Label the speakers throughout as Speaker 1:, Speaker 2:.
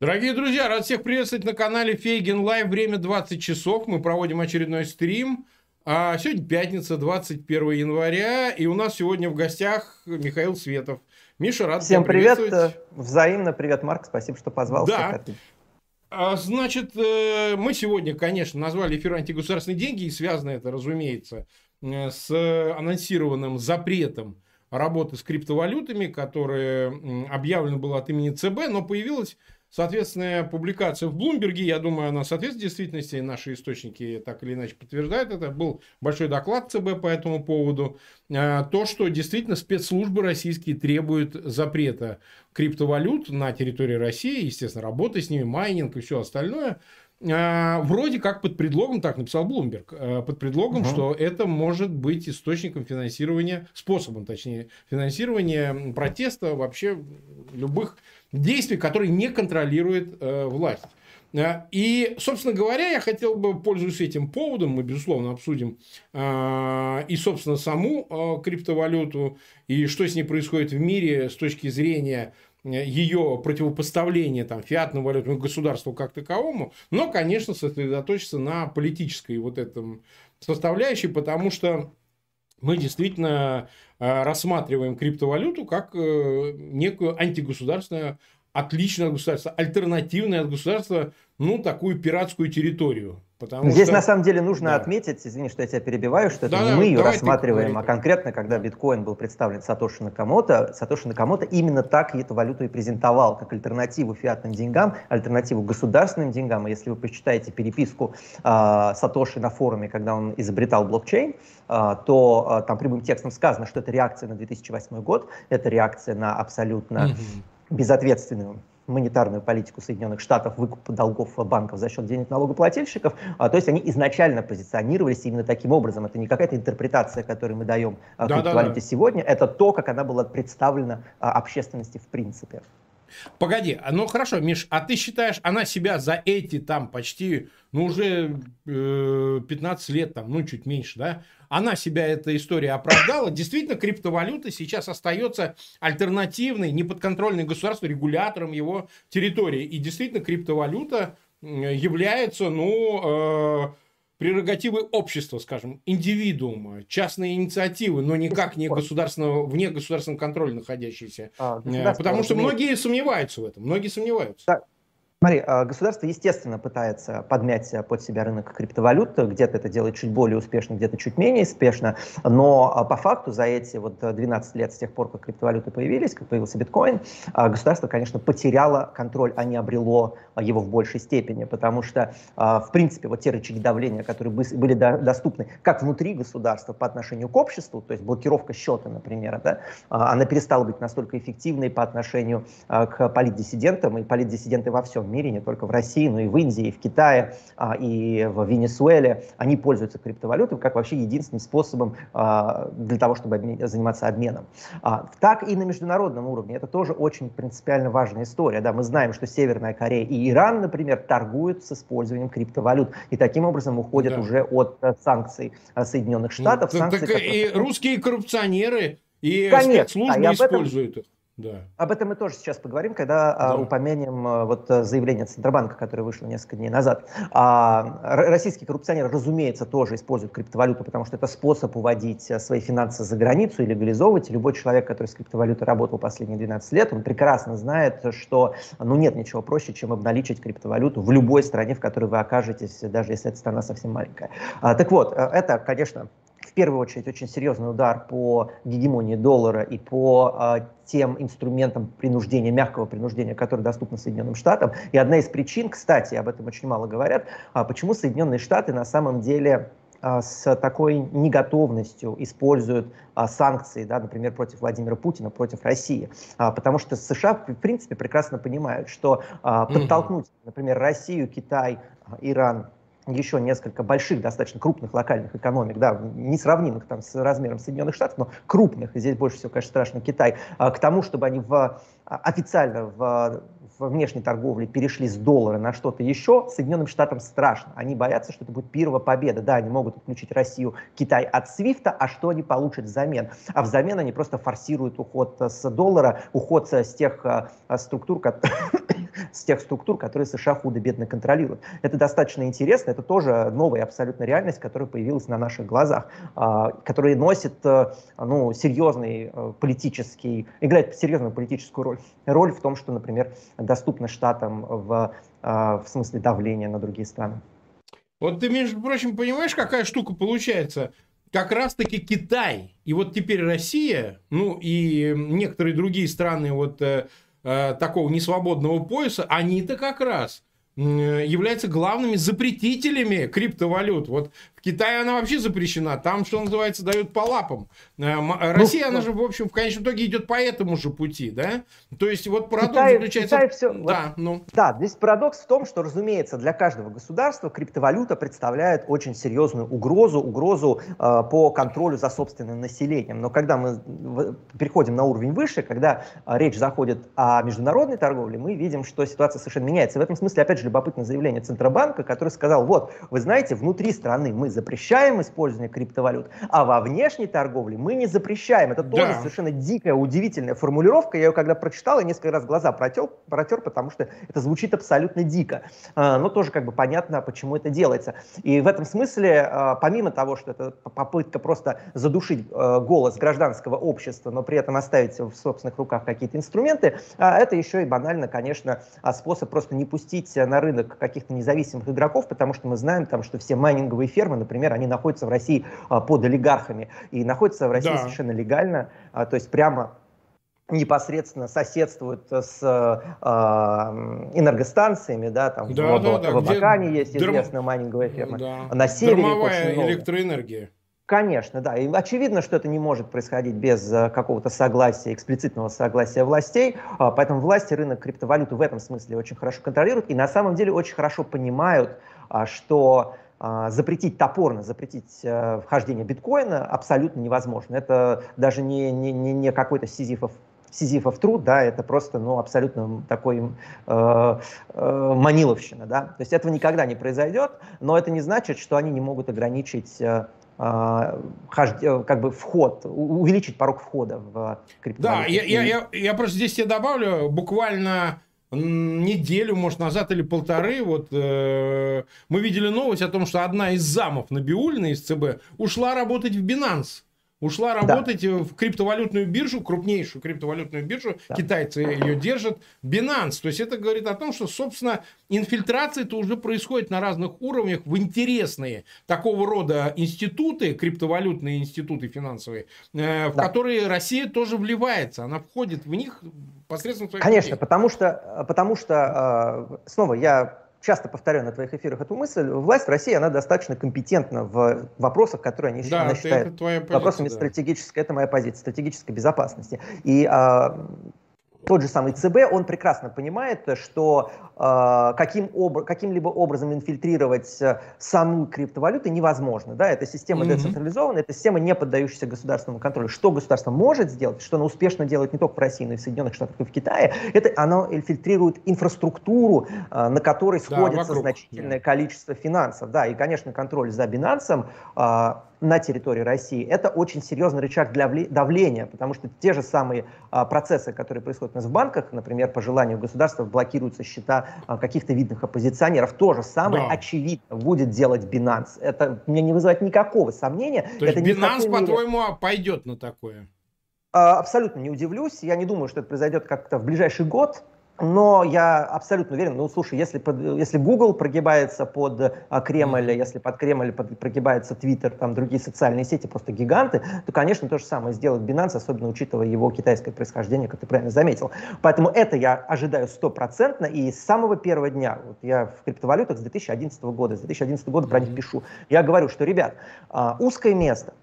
Speaker 1: Дорогие друзья, рад всех приветствовать на канале Фейгин Live. Время 20 часов. Мы проводим очередной стрим. А сегодня пятница, 21 января. И у нас сегодня в гостях Михаил Светов.
Speaker 2: Миша, рад Всем привет. Взаимно привет, Марк. Спасибо, что позвал.
Speaker 1: Да. А, значит, э, мы сегодня, конечно, назвали эфир антигосударственные деньги. И связано это, разумеется, э, с анонсированным запретом работы с криптовалютами, которое объявлено было от имени ЦБ, но появилась Соответственно, публикация в Блумберге, я думаю, она соответствует действительности, наши источники так или иначе подтверждают это. Был большой доклад ЦБ по этому поводу. А, то, что действительно спецслужбы российские требуют запрета криптовалют на территории России, естественно, работы с ними, майнинг и все остальное. А, вроде как под предлогом, так написал Блумберг, а, под предлогом, угу. что это может быть источником финансирования, способом, точнее, финансирования протеста вообще любых действий, которые не контролирует э, власть. Э, и, собственно говоря, я хотел бы, пользуясь этим поводом, мы, безусловно, обсудим э, и, собственно, саму криптовалюту, и что с ней происходит в мире с точки зрения ее противопоставления там, фиатному валютному государству как таковому, но, конечно, сосредоточиться на политической вот этом составляющей, потому что мы действительно рассматриваем криптовалюту как э, некую антигосударственную, отличное государство, альтернативное от государства, ну, такую пиратскую территорию.
Speaker 2: Потому Здесь что... на самом деле нужно да. отметить, извини, что я тебя перебиваю, что это да, не мы ее рассматриваем, а конкретно, когда биткоин был представлен Сатоши Накамото, Сатоши Накамото именно так эту валюту и презентовал, как альтернативу фиатным деньгам, альтернативу государственным деньгам. И если вы почитаете переписку э, Сатоши на форуме, когда он изобретал блокчейн, э, то э, там прямым текстом сказано, что это реакция на 2008 год, это реакция на абсолютно безответственную монетарную политику Соединенных Штатов, выкуп долгов банков за счет денег налогоплательщиков. А, то есть они изначально позиционировались именно таким образом. Это не какая-то интерпретация, которую мы даем а, да, криптовалюте да, да. сегодня, это то, как она была представлена а, общественности в принципе.
Speaker 1: Погоди, ну хорошо, Миш, а ты считаешь, она себя за эти там почти, ну уже э, 15 лет, там, ну чуть меньше, да, она себя эта история оправдала. Действительно, криптовалюта сейчас остается альтернативной, неподконтрольной государству, регулятором его территории. И действительно, криптовалюта является, ну, э, прерогативы общества, скажем, индивидуума, частной инициативы, но никак не государственного, вне государственного контроля находящиеся. А, э, Потому что многие сомневаются в этом, многие сомневаются.
Speaker 2: Да. Смотри, а, государство, естественно, пытается подмять под себя рынок криптовалют, где-то это делает чуть более успешно, где-то чуть менее успешно, но а, по факту за эти вот 12 лет с тех пор, как криптовалюты появились, как появился биткоин, а, государство, конечно, потеряло контроль, а не обрело его в большей степени, потому что, в принципе, вот те рычаги давления, которые были доступны как внутри государства по отношению к обществу, то есть блокировка счета, например, да, она перестала быть настолько эффективной по отношению к политдиссидентам, и политдиссиденты во всем мире, не только в России, но и в Индии, и в Китае, а, и в Венесуэле, они пользуются криптовалютой как вообще единственным способом а, для того, чтобы заниматься обменом. А, так и на международном уровне. Это тоже очень принципиально важная история. Да, мы знаем, что Северная Корея и Иран, например, торгуют с использованием криптовалют и таким образом уходят да. уже от э, санкций э, Соединенных ну, Штатов.
Speaker 1: Ну, санкций, так которые... и русские коррупционеры и Конечно, спецслужбы да, используют их.
Speaker 2: Да. Об этом мы тоже сейчас поговорим, когда а, да. упомянем а, вот э, заявление Центробанка, которое вышло несколько дней назад. А, российские коррупционеры, разумеется, тоже используют криптовалюту, потому что это способ уводить э, свои финансы за границу и легализовывать. любой человек, который с криптовалютой работал последние 12 лет, он прекрасно знает, что ну, нет ничего проще, чем обналичить криптовалюту в любой стране, в которой вы окажетесь, даже если эта страна совсем маленькая. Так вот, э, это, конечно, в первую очередь очень серьезный удар по гегемонии доллара и по э, тем инструментам принуждения, мягкого принуждения, которые доступны Соединенным Штатам. И одна из причин, кстати, об этом очень мало говорят, а почему Соединенные Штаты на самом деле а, с такой неготовностью используют а, санкции, да, например, против Владимира Путина, против России. А, потому что США, в принципе, прекрасно понимают, что а, подтолкнуть, например, Россию, Китай, а, Иран еще несколько больших, достаточно крупных локальных экономик, да, несравнимых там с размером Соединенных Штатов, но крупных, и здесь больше всего, конечно, страшно Китай, а, к тому, чтобы они в, а, официально в, в внешней торговле перешли с доллара на что-то еще, Соединенным Штатам страшно. Они боятся, что это будет первая победа. Да, они могут отключить Россию, Китай от Свифта, а что они получат взамен? А взамен они просто форсируют уход с доллара, уход с тех а, структур, с тех структур, которые США худо-бедно контролируют. Это достаточно интересно, это тоже новая абсолютно реальность, которая появилась на наших глазах, а, которая носит э, ну, серьезный э, политический, играет серьезную политическую роль. Роль в том, что, например, доступно штатам в, в смысле давления на другие страны.
Speaker 1: Вот ты, между прочим, понимаешь, какая штука получается? Как раз-таки Китай и вот теперь Россия, ну и некоторые другие страны вот э, такого несвободного пояса, они-то как раз являются главными запретителями криптовалют. Вот в Китае она вообще запрещена. Там, что называется, дают по лапам. Э, ну, Россия, ну, она же, в общем, в конечном итоге идет по этому же пути, да? То есть, вот парадокс Китай, заключается... Китай
Speaker 2: все... Да, ну... да, здесь парадокс в том, что, разумеется, для каждого государства криптовалюта представляет очень серьезную угрозу, угрозу э, по контролю за собственным населением. Но когда мы переходим на уровень выше, когда э, речь заходит о международной торговле, мы видим, что ситуация совершенно меняется. В этом смысле, опять же, любопытное заявление Центробанка, который сказал, вот, вы знаете, внутри страны мы запрещаем использование криптовалют, а во внешней торговле мы не запрещаем. Это тоже да. совершенно дикая, удивительная формулировка. Я ее когда прочитал, я несколько раз глаза протер, протер потому что это звучит абсолютно дико. А, но тоже как бы понятно, почему это делается. И в этом смысле, а, помимо того, что это попытка просто задушить а, голос гражданского общества, но при этом оставить в собственных руках какие-то инструменты, это еще и банально, конечно, способ просто не пустить на рынок каких-то независимых игроков, потому что мы знаем, там, что все майнинговые фермы, например, они находятся в России а, под олигархами и находятся в России да. совершенно легально, а, то есть прямо непосредственно соседствуют с э, энергостанциями, да, там да, в, да, да. в Абакане есть Дерм... известная майнинговая ферма,
Speaker 1: да. на севере Дармовая электроэнергия.
Speaker 2: Конечно, да. И очевидно, что это не может происходить без какого-то согласия, эксплицитного согласия властей. Поэтому власти рынок криптовалюты в этом смысле очень хорошо контролируют и на самом деле очень хорошо понимают, что запретить топорно, запретить э, вхождение биткоина абсолютно невозможно. Это даже не, не, не, не какой-то сизифов сизифов труд, да, это просто, ну, абсолютно такой э, э, маниловщина, да. То есть этого никогда не произойдет, но это не значит, что они не могут ограничить э, э как бы вход, увеличить порог входа в
Speaker 1: криптовалюту. Да, я, я, я, я просто здесь тебе добавлю, буквально неделю, может, назад или полторы, вот э, мы видели новость о том, что одна из замов Набиулина из ЦБ ушла работать в Binance. Ушла работать да. в криптовалютную биржу, крупнейшую криптовалютную биржу, да. китайцы ее держат, Binance. То есть это говорит о том, что, собственно, инфильтрация-то уже происходит на разных уровнях в интересные такого рода институты, криптовалютные институты финансовые, э, в да. которые Россия тоже вливается. Она входит в них посредством
Speaker 2: своих Конечно, людей. потому что, потому что, э, снова я часто повторяю на твоих эфирах эту мысль, власть в России, она достаточно компетентна в вопросах, которые они, да, она считает позиция, вопросами да. стратегической, это моя позиция, стратегической безопасности. И а, тот же самый ЦБ, он прекрасно понимает, что э, каким об, каким-либо образом инфильтрировать э, саму криптовалюту невозможно. Да? Эта система mm-hmm. децентрализованная, это система, не поддающаяся государственному контролю. Что государство может сделать, что оно успешно делает не только в России, но и в Соединенных Штатах и в Китае, это оно инфильтрирует инфраструктуру, э, на которой сходится да, значительное количество финансов. Да, и, конечно, контроль за Binance э, на территории России, это очень серьезный рычаг для давления, потому что те же самые а, процессы, которые происходят нас в банках, например, по желанию государства блокируются счета а, каких-то видных оппозиционеров, то же самое, да. очевидно, будет делать Binance. Это мне не вызывает никакого сомнения.
Speaker 1: То есть это Binance, по-твоему, пойдет на такое?
Speaker 2: А, абсолютно не удивлюсь. Я не думаю, что это произойдет как-то в ближайший год. Но я абсолютно уверен, ну слушай, если, под, если Google прогибается под а, Кремль, если под Кремль под, прогибается Twitter, там другие социальные сети просто гиганты, то, конечно, то же самое сделает Binance, особенно учитывая его китайское происхождение, как ты правильно заметил. Поэтому это я ожидаю стопроцентно, и с самого первого дня, вот я в криптовалютах с 2011 года, с 2011 года про них пишу, я говорю, что, ребят, а, узкое место,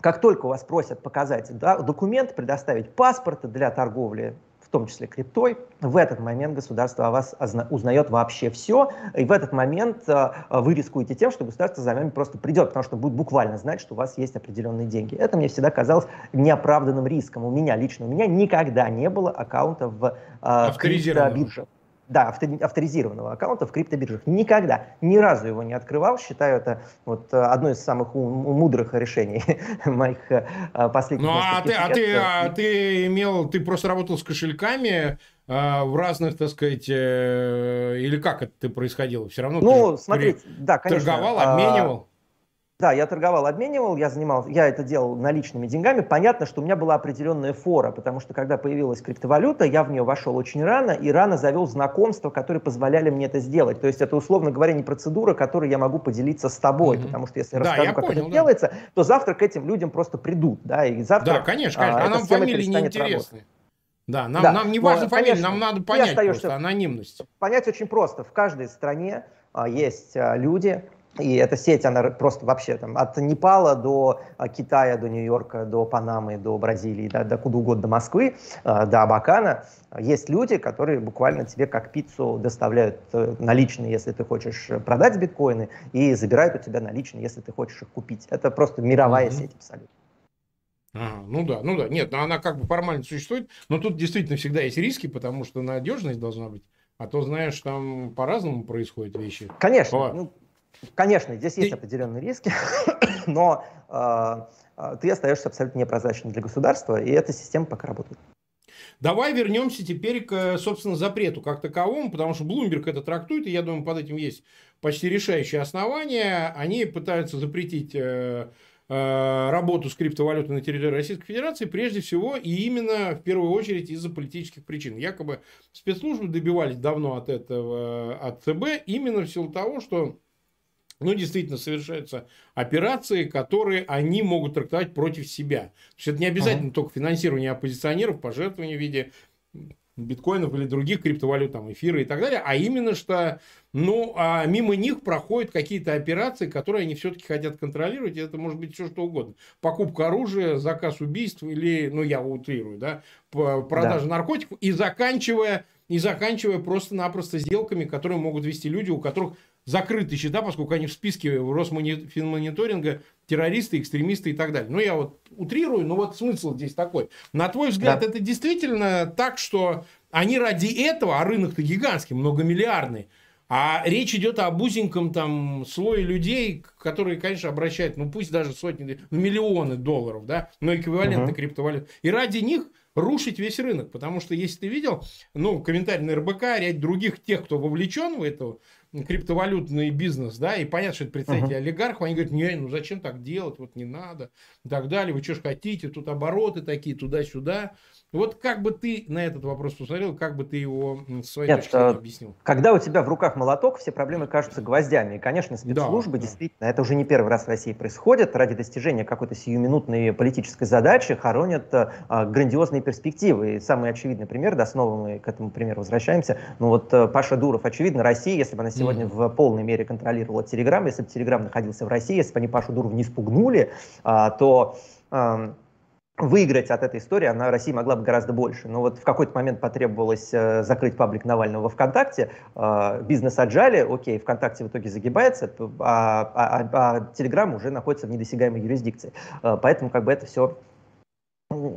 Speaker 2: как только у вас просят показать да, документ, предоставить паспорты для торговли том числе криптой, в этот момент государство о вас узнает вообще все, и в этот момент э, вы рискуете тем, что государство за вами просто придет, потому что будет буквально знать, что у вас есть определенные деньги. Это мне всегда казалось неоправданным риском. У меня лично, у меня никогда не было аккаунта в э, криптобирже. Да, авторизированного аккаунта в криптобиржах. Никогда, ни разу его не открывал. Считаю это вот э, одно из самых мудрых решений моих э, последних
Speaker 1: Ну, а ты, а, ты, а ты имел, ты просто работал с кошельками, а, в разных, так сказать, э, или как это происходило? Все равно
Speaker 2: ну, смотрите, да, конечно.
Speaker 1: торговал, обменивал?
Speaker 2: Да, я торговал, обменивал, я занимал, я это делал наличными деньгами. Понятно, что у меня была определенная фора, потому что когда появилась криптовалюта, я в нее вошел очень рано и рано завел знакомства, которые позволяли мне это сделать. То есть это, условно говоря, не процедура, которой я могу поделиться с тобой, mm-hmm. потому что если я да, расскажу, я как понял, это да. делается, то завтра к этим людям просто придут, да, и завтра.
Speaker 1: Да, конечно, конечно. А, а нам фамилии не интересны. Да, нам, да. нам не важно фамилия, нам надо понять просто анонимность.
Speaker 2: Понять очень просто. В каждой стране а, есть а, люди, и эта сеть, она просто вообще там от Непала до а, Китая, до Нью-Йорка, до Панамы, до Бразилии, да, до куда угодно, до Москвы, а, до Абакана. Есть люди, которые буквально тебе как пиццу доставляют э, наличные, если ты хочешь продать биткоины, и забирают у тебя наличные, если ты хочешь их купить. Это просто мировая mm-hmm. сеть абсолютно.
Speaker 1: Ага, ну да, ну да. Нет, ну она как бы формально существует, но тут действительно всегда есть риски, потому что надежность должна быть. А то, знаешь, там по-разному происходят вещи.
Speaker 2: Конечно. Ну, Конечно, здесь есть определенные риски, но э, ты остаешься абсолютно непрозрачным для государства, и эта система пока работает.
Speaker 1: Давай вернемся теперь к, собственно, запрету как таковому, потому что Bloomberg это трактует, и я думаю, под этим есть почти решающие основания. Они пытаются запретить э, э, работу с криптовалютой на территории Российской Федерации, прежде всего и именно в первую очередь из-за политических причин. Якобы спецслужбы добивались давно от этого, от ЦБ, именно в силу того, что ну, действительно, совершаются операции, которые они могут трактовать против себя. То есть, это не обязательно uh-huh. только финансирование оппозиционеров, пожертвования в виде биткоинов или других криптовалют, там, эфира и так далее, а именно что, ну, а мимо них проходят какие-то операции, которые они все-таки хотят контролировать, и это может быть все что угодно. Покупка оружия, заказ убийств или, ну, я утрирую, да, продажа да. наркотиков, и заканчивая, и заканчивая просто-напросто сделками, которые могут вести люди, у которых закрыты счета, поскольку они в списке Росфинмониторинга террористы, экстремисты и так далее. Ну, я вот утрирую, но вот смысл здесь такой. На твой взгляд, да. это действительно так, что они ради этого, а рынок-то гигантский, многомиллиардный, а речь идет об узеньком там слое людей, которые, конечно, обращают, ну пусть даже сотни, ну, миллионы долларов, да, но эквивалентны uh-huh. криптовалют. И ради них рушить весь рынок. Потому что, если ты видел, ну, комментарий на РБК, ряд других тех, кто вовлечен в эту криптовалютный бизнес, да, и понятно, что это представители uh-huh. олигархов, они говорят, не, ну зачем так делать, вот не надо, и так далее, вы что ж хотите, тут обороты такие, туда-сюда. Вот как бы ты на этот вопрос посмотрел, как бы ты его с своей Нет, точки зрения объяснил?
Speaker 2: Когда у тебя в руках молоток, все проблемы кажутся гвоздями. И, конечно, спецслужбы да, действительно, да. это уже не первый раз в России происходит, ради достижения какой-то сиюминутной политической задачи хоронят а, грандиозные перспективы. И самый очевидный пример, да, снова мы к этому примеру возвращаемся, ну вот э, Паша Дуров, очевидно, Россия, если бы она сегодня mm-hmm. в полной мере контролировала Телеграм, если бы Телеграм находился в России, если бы они Пашу Дурова не спугнули, а, то выиграть от этой истории она России могла бы гораздо больше. Но вот в какой-то момент потребовалось э, закрыть паблик Навального во ВКонтакте, э, бизнес отжали, окей, ВКонтакте в итоге загибается, а, а, а, а Телеграм уже находится в недосягаемой юрисдикции. Э, поэтому как бы это все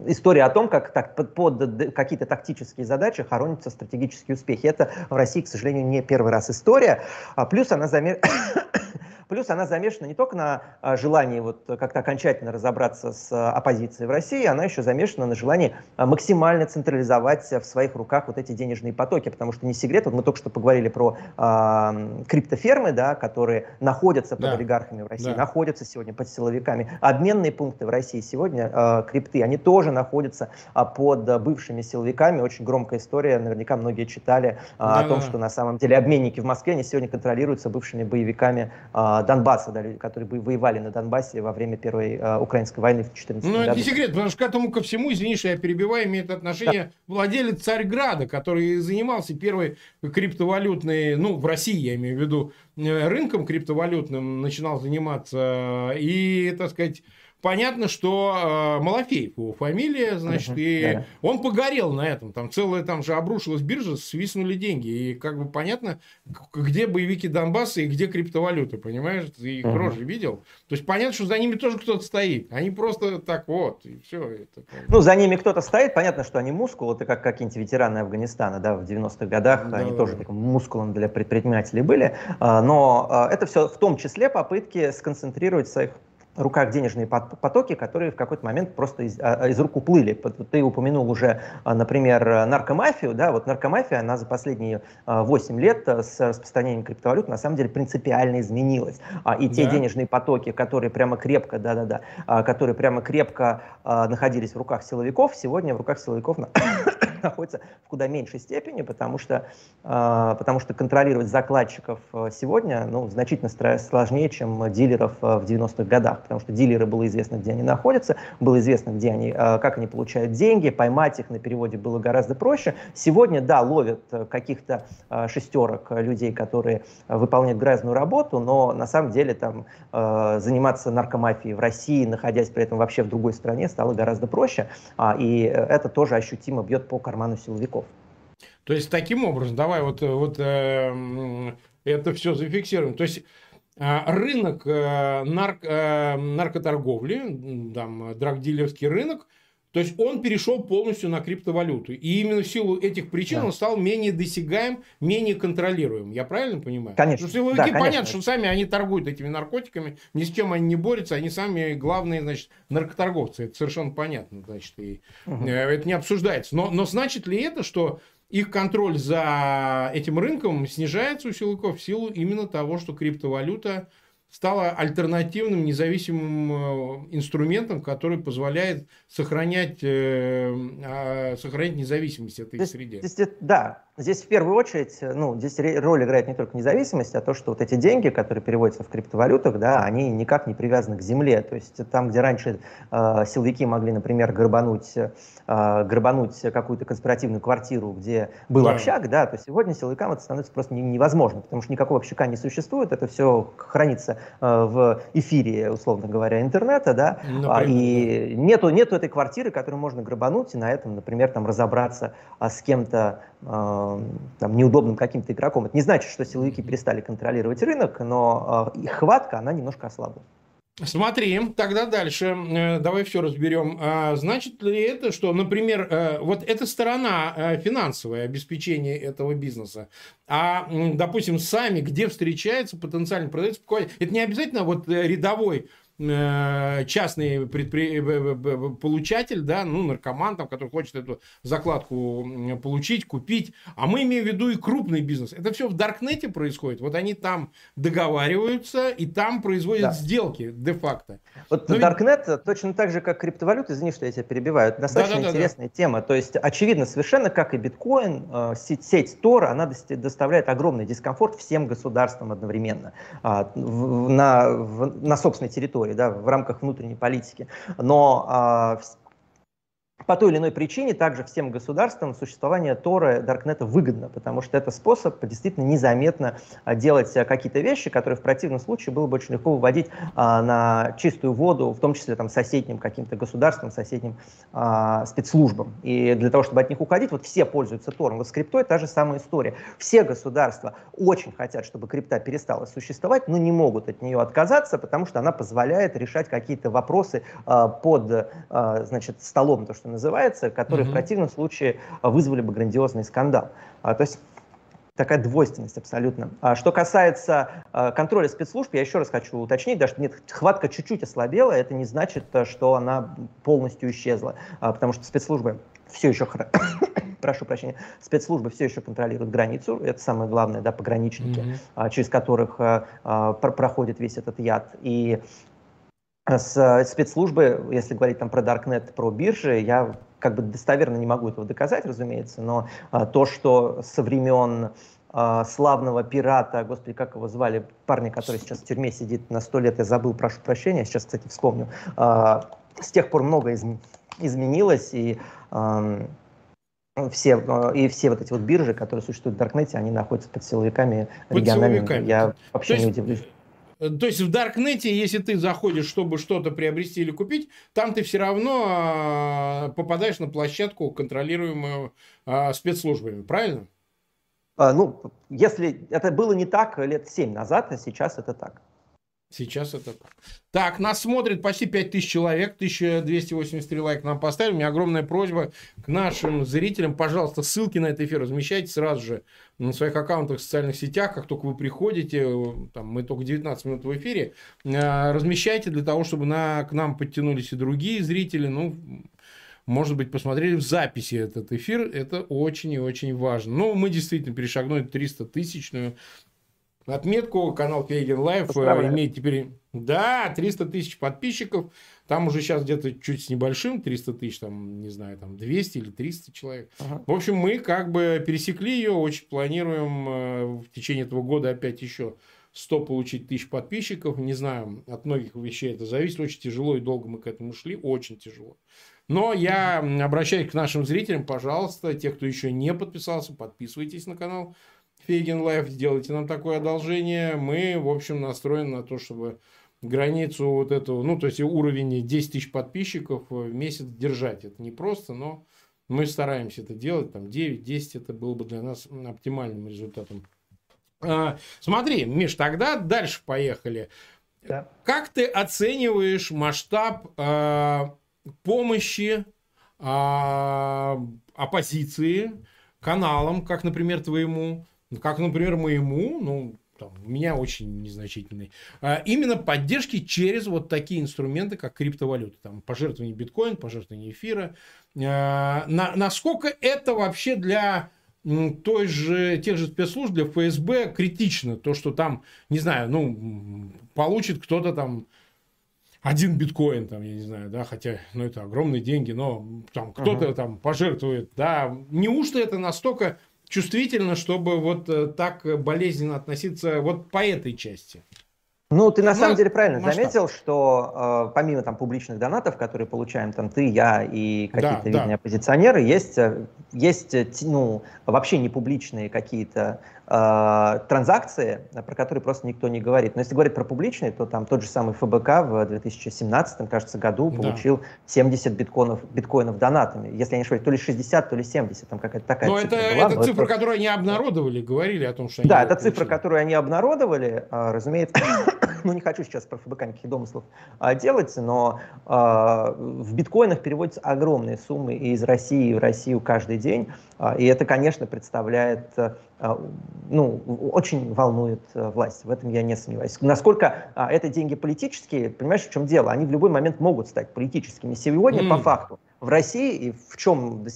Speaker 2: история о том, как так, под, под какие-то тактические задачи хоронятся стратегические успехи. Это в России, к сожалению, не первый раз история. А плюс она замер... Плюс она замешана не только на а, желании вот как-то окончательно разобраться с а, оппозицией в России, она еще замешана на желании а, максимально централизовать в своих руках вот эти денежные потоки, потому что не секрет, вот мы только что поговорили про э, криптофермы, да, которые находятся под да. олигархами в России, да. находятся сегодня под силовиками. Обменные пункты в России сегодня, э, крипты, они тоже находятся э, под бывшими силовиками. Очень громкая история, наверняка многие читали э, да, о том, да. что на самом деле обменники в Москве, они сегодня контролируются бывшими боевиками э, Донбасса, которые воевали на Донбассе во время Первой э, украинской войны в 2014
Speaker 1: году. Ну, это не секрет, потому что к этому ко всему, извини, что я перебиваю, имеет отношение да. владелец Царьграда, который занимался первой криптовалютной, ну, в России, я имею в виду, рынком криптовалютным начинал заниматься, и, так сказать, понятно, что э, Малафеев его фамилия, значит, и да. он погорел на этом. Там целая там же обрушилась биржа, свистнули деньги. И как бы понятно, где боевики Донбасса и где криптовалюта, понимаешь? Ты их uh-huh. рожи видел. То есть понятно, что за ними тоже кто-то стоит. Они просто так вот, и все. Это,
Speaker 2: ну, за ними кто-то стоит. Понятно, что они мускулы, это как какие-нибудь ветераны Афганистана, да, в 90-х годах. Да, они да. тоже таким мускулом для предпринимателей были. А, но а, это все в том числе попытки сконцентрировать своих руках денежные потоки, которые в какой-то момент просто из, а, из рук уплыли. Ты упомянул уже, а, например, наркомафию. Да, вот наркомафия, она за последние 8 а, лет с распространением криптовалют на самом деле принципиально изменилась. И те да. денежные потоки, которые прямо крепко, да-да-да, которые прямо крепко находились в руках силовиков, сегодня в руках силовиков находится в куда меньшей степени, потому что, э, потому что контролировать закладчиков э, сегодня ну, значительно сложнее, чем дилеров э, в 90-х годах, потому что дилеры было известно, где они находятся, было известно, где они, как они получают деньги, поймать их на переводе было гораздо проще. Сегодня, да, ловят каких-то шестерок людей, которые выполняют грязную работу, но на самом деле там заниматься наркомафией в России, находясь при этом вообще в другой стране, стало гораздо проще, а, и это тоже ощутимо бьет по карману силовиков.
Speaker 1: То есть таким образом, давай вот, вот э, это все зафиксируем. То есть э, рынок э, нарк, э, наркоторговли, там, драгдилерский рынок, то есть он перешел полностью на криптовалюту. И именно в силу этих причин да. он стал менее досягаем, менее контролируем. Я правильно понимаю?
Speaker 2: Конечно.
Speaker 1: Потому что силовики, да, понятно, что сами они торгуют этими наркотиками, ни с чем они не борются, они сами главные, значит, наркоторговцы. Это совершенно понятно, значит, и угу. это не обсуждается. Но, но значит ли это, что их контроль за этим рынком снижается у силовиков в силу именно того, что криптовалюта стала альтернативным независимым э, инструментом, который позволяет сохранять, э, а, сохранять независимость этой среде.
Speaker 2: Здесь, да, здесь в первую очередь, ну, здесь роль играет не только независимость, а то, что вот эти деньги, которые переводятся в криптовалютах, да, они никак не привязаны к земле. То есть там, где раньше э, силовики могли, например, грабануть, э, грабануть какую-то конспиративную квартиру, где был да. общак, да, то сегодня силовикам это становится просто невозможно, потому что никакого общака не существует, это все хранится Э, в эфире, условно говоря, интернета, да, например, а, и нету, нету этой квартиры, которую можно грабануть и на этом, например, там разобраться а, с кем-то э, там, неудобным каким-то игроком. Это не значит, что силовики перестали контролировать рынок, но э, их хватка, она немножко ослабла.
Speaker 1: Смотри, тогда дальше. Э, давай все разберем. А, значит ли это, что, например, э, вот эта сторона э, финансовое обеспечение этого бизнеса, а, допустим, сами, где встречается потенциальный продавец, это не обязательно вот рядовой частный предпри... получатель, да, ну, наркоман, там, который хочет эту закладку получить, купить, а мы имеем в виду и крупный бизнес. Это все в Даркнете происходит. Вот они там договариваются и там производят да. сделки де-факто.
Speaker 2: Вот Но Даркнет ведь... точно так же, как криптовалюта, извини, что я тебя перебиваю, это достаточно да, да, интересная да. тема. То есть, очевидно, совершенно как и биткоин, э, сеть, сеть Тор, она доставляет огромный дискомфорт всем государствам одновременно а, на, на собственной территории территории, да, в рамках внутренней политики. Но а, по той или иной причине также всем государствам существование Тора, Даркнета выгодно, потому что это способ действительно незаметно а, делать а, какие-то вещи, которые в противном случае было бы очень легко выводить а, на чистую воду, в том числе там, соседним каким-то государствам, соседним а, спецслужбам. И для того, чтобы от них уходить, вот все пользуются Тором. Вот с криптой та же самая история. Все государства очень хотят, чтобы крипта перестала существовать, но не могут от нее отказаться, потому что она позволяет решать какие-то вопросы а, под а, значит, столом, то, что называется, которые mm-hmm. в противном случае вызвали бы грандиозный скандал. А, то есть такая двойственность абсолютно. А что касается а, контроля спецслужб, я еще раз хочу уточнить, даже нет, хватка чуть-чуть ослабела, это не значит, что она полностью исчезла, а, потому что спецслужбы все еще прошу прощения, спецслужбы все еще контролируют границу, это самое главное, да, пограничники, mm-hmm. через которых а, а, проходит весь этот яд. И с э, спецслужбы, если говорить там про Darknet, про биржи, я как бы достоверно не могу этого доказать, разумеется, но а, то, что со времен а, славного пирата, господи, как его звали, парня, который сейчас в тюрьме сидит на сто лет, я забыл, прошу прощения, сейчас, кстати, вспомню, а, с тех пор многое из, изменилось, и а, все, э, и все вот эти вот биржи, которые существуют в Даркнете, они находятся под силовиками под региональными. Силовиками.
Speaker 1: Я вообще То не удивлюсь. То есть в Даркнете, если ты заходишь, чтобы что-то приобрести или купить, там ты все равно а, попадаешь на площадку, контролируемую а, спецслужбами, правильно?
Speaker 2: А, ну, если это было не так лет 7 назад, а сейчас это так.
Speaker 1: Сейчас это так. Так, нас смотрит почти 5000 человек, 1283 лайка нам поставили. У меня огромная просьба к нашим зрителям. Пожалуйста, ссылки на этот эфир размещайте сразу же на своих аккаунтах в социальных сетях. Как только вы приходите, там, мы только 19 минут в эфире, э, размещайте для того, чтобы на, к нам подтянулись и другие зрители. Ну, может быть, посмотрели в записи этот эфир. Это очень и очень важно. Ну, мы действительно перешагнули 300 тысячную отметку. Канал Фейгин Live э, имеет теперь, да, 300 тысяч подписчиков. Там уже сейчас где-то чуть с небольшим, 300 тысяч, там, не знаю, там 200 или 300 человек. Ага. В общем, мы как бы пересекли ее, очень планируем э, в течение этого года опять еще 100 получить тысяч подписчиков. Не знаю, от многих вещей это зависит. Очень тяжело и долго мы к этому шли. Очень тяжело. Но я обращаюсь к нашим зрителям, пожалуйста, те, кто еще не подписался, подписывайтесь на канал Фейгин Live, сделайте нам такое одолжение. Мы, в общем, настроены на то, чтобы границу вот этого, ну, то есть уровень 10 тысяч подписчиков в месяц держать. Это не просто, но мы стараемся это делать. Там 9-10 это было бы для нас оптимальным результатом. А, смотри, Миш, тогда дальше поехали. Да. Как ты оцениваешь масштаб а, помощи а, оппозиции каналам, как, например, твоему, как, например, моему, ну, там, у меня очень незначительный, а именно поддержки через вот такие инструменты, как криптовалюта, там, пожертвование биткоин, пожертвование эфира. А, на, насколько это вообще для той же, тех же спецслужб, для ФСБ критично, то, что там, не знаю, ну, получит кто-то там один биткоин, там, я не знаю, да, хотя, ну, это огромные деньги, но там кто-то uh-huh. там пожертвует, да, неужто это настолько чувствительно, чтобы вот э, так болезненно относиться вот по этой части?
Speaker 2: Ну, ты на ну, самом деле правильно масштаб. заметил, что э, помимо там публичных донатов, которые получаем там ты, я и какие-то да, видные да. оппозиционеры, есть, э, есть э, ну, вообще не публичные какие-то транзакции, про которые просто никто не говорит. Но если говорить про публичные, то там тот же самый ФБК в 2017, кажется, году да. получил 70 биткоинов, биткоинов донатами. Если я не ошибаюсь, то ли 60, то ли 70, там какая-то такая
Speaker 1: Но цифра
Speaker 2: это,
Speaker 1: была. Это цифра, это... которую они обнародовали, говорили о том, что
Speaker 2: они... Да, это цифра, которую они обнародовали, э, разумеется, ну не хочу сейчас про ФБК никаких домыслов а, делать, но а, в биткоинах переводятся огромные суммы из России в Россию каждый день, а, и это, конечно, представляет а, ну, очень волнует а, власть. В этом я не сомневаюсь. Насколько а, это деньги политические, понимаешь, в чем дело? Они в любой момент могут стать политическими. Сегодня, mm. по факту, в России и в чем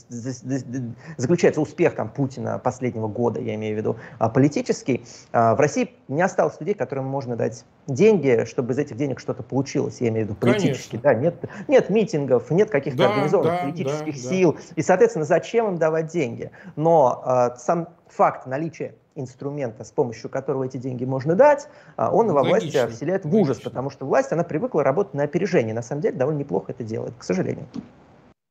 Speaker 2: заключается успех там, Путина последнего года, я имею в виду политический, в России не осталось людей, которым можно дать деньги, чтобы из этих денег что-то получилось, я имею в виду политически. Да, нет, нет митингов, нет каких-то да, организованных да, политических да, сил, да. и, соответственно, зачем им давать деньги? Но э, сам факт наличия инструмента, с помощью которого эти деньги можно дать, а, он во власти вселяет в ужас, потому что власть, она привыкла работать на опережение. На самом деле, довольно неплохо это делает, к сожалению.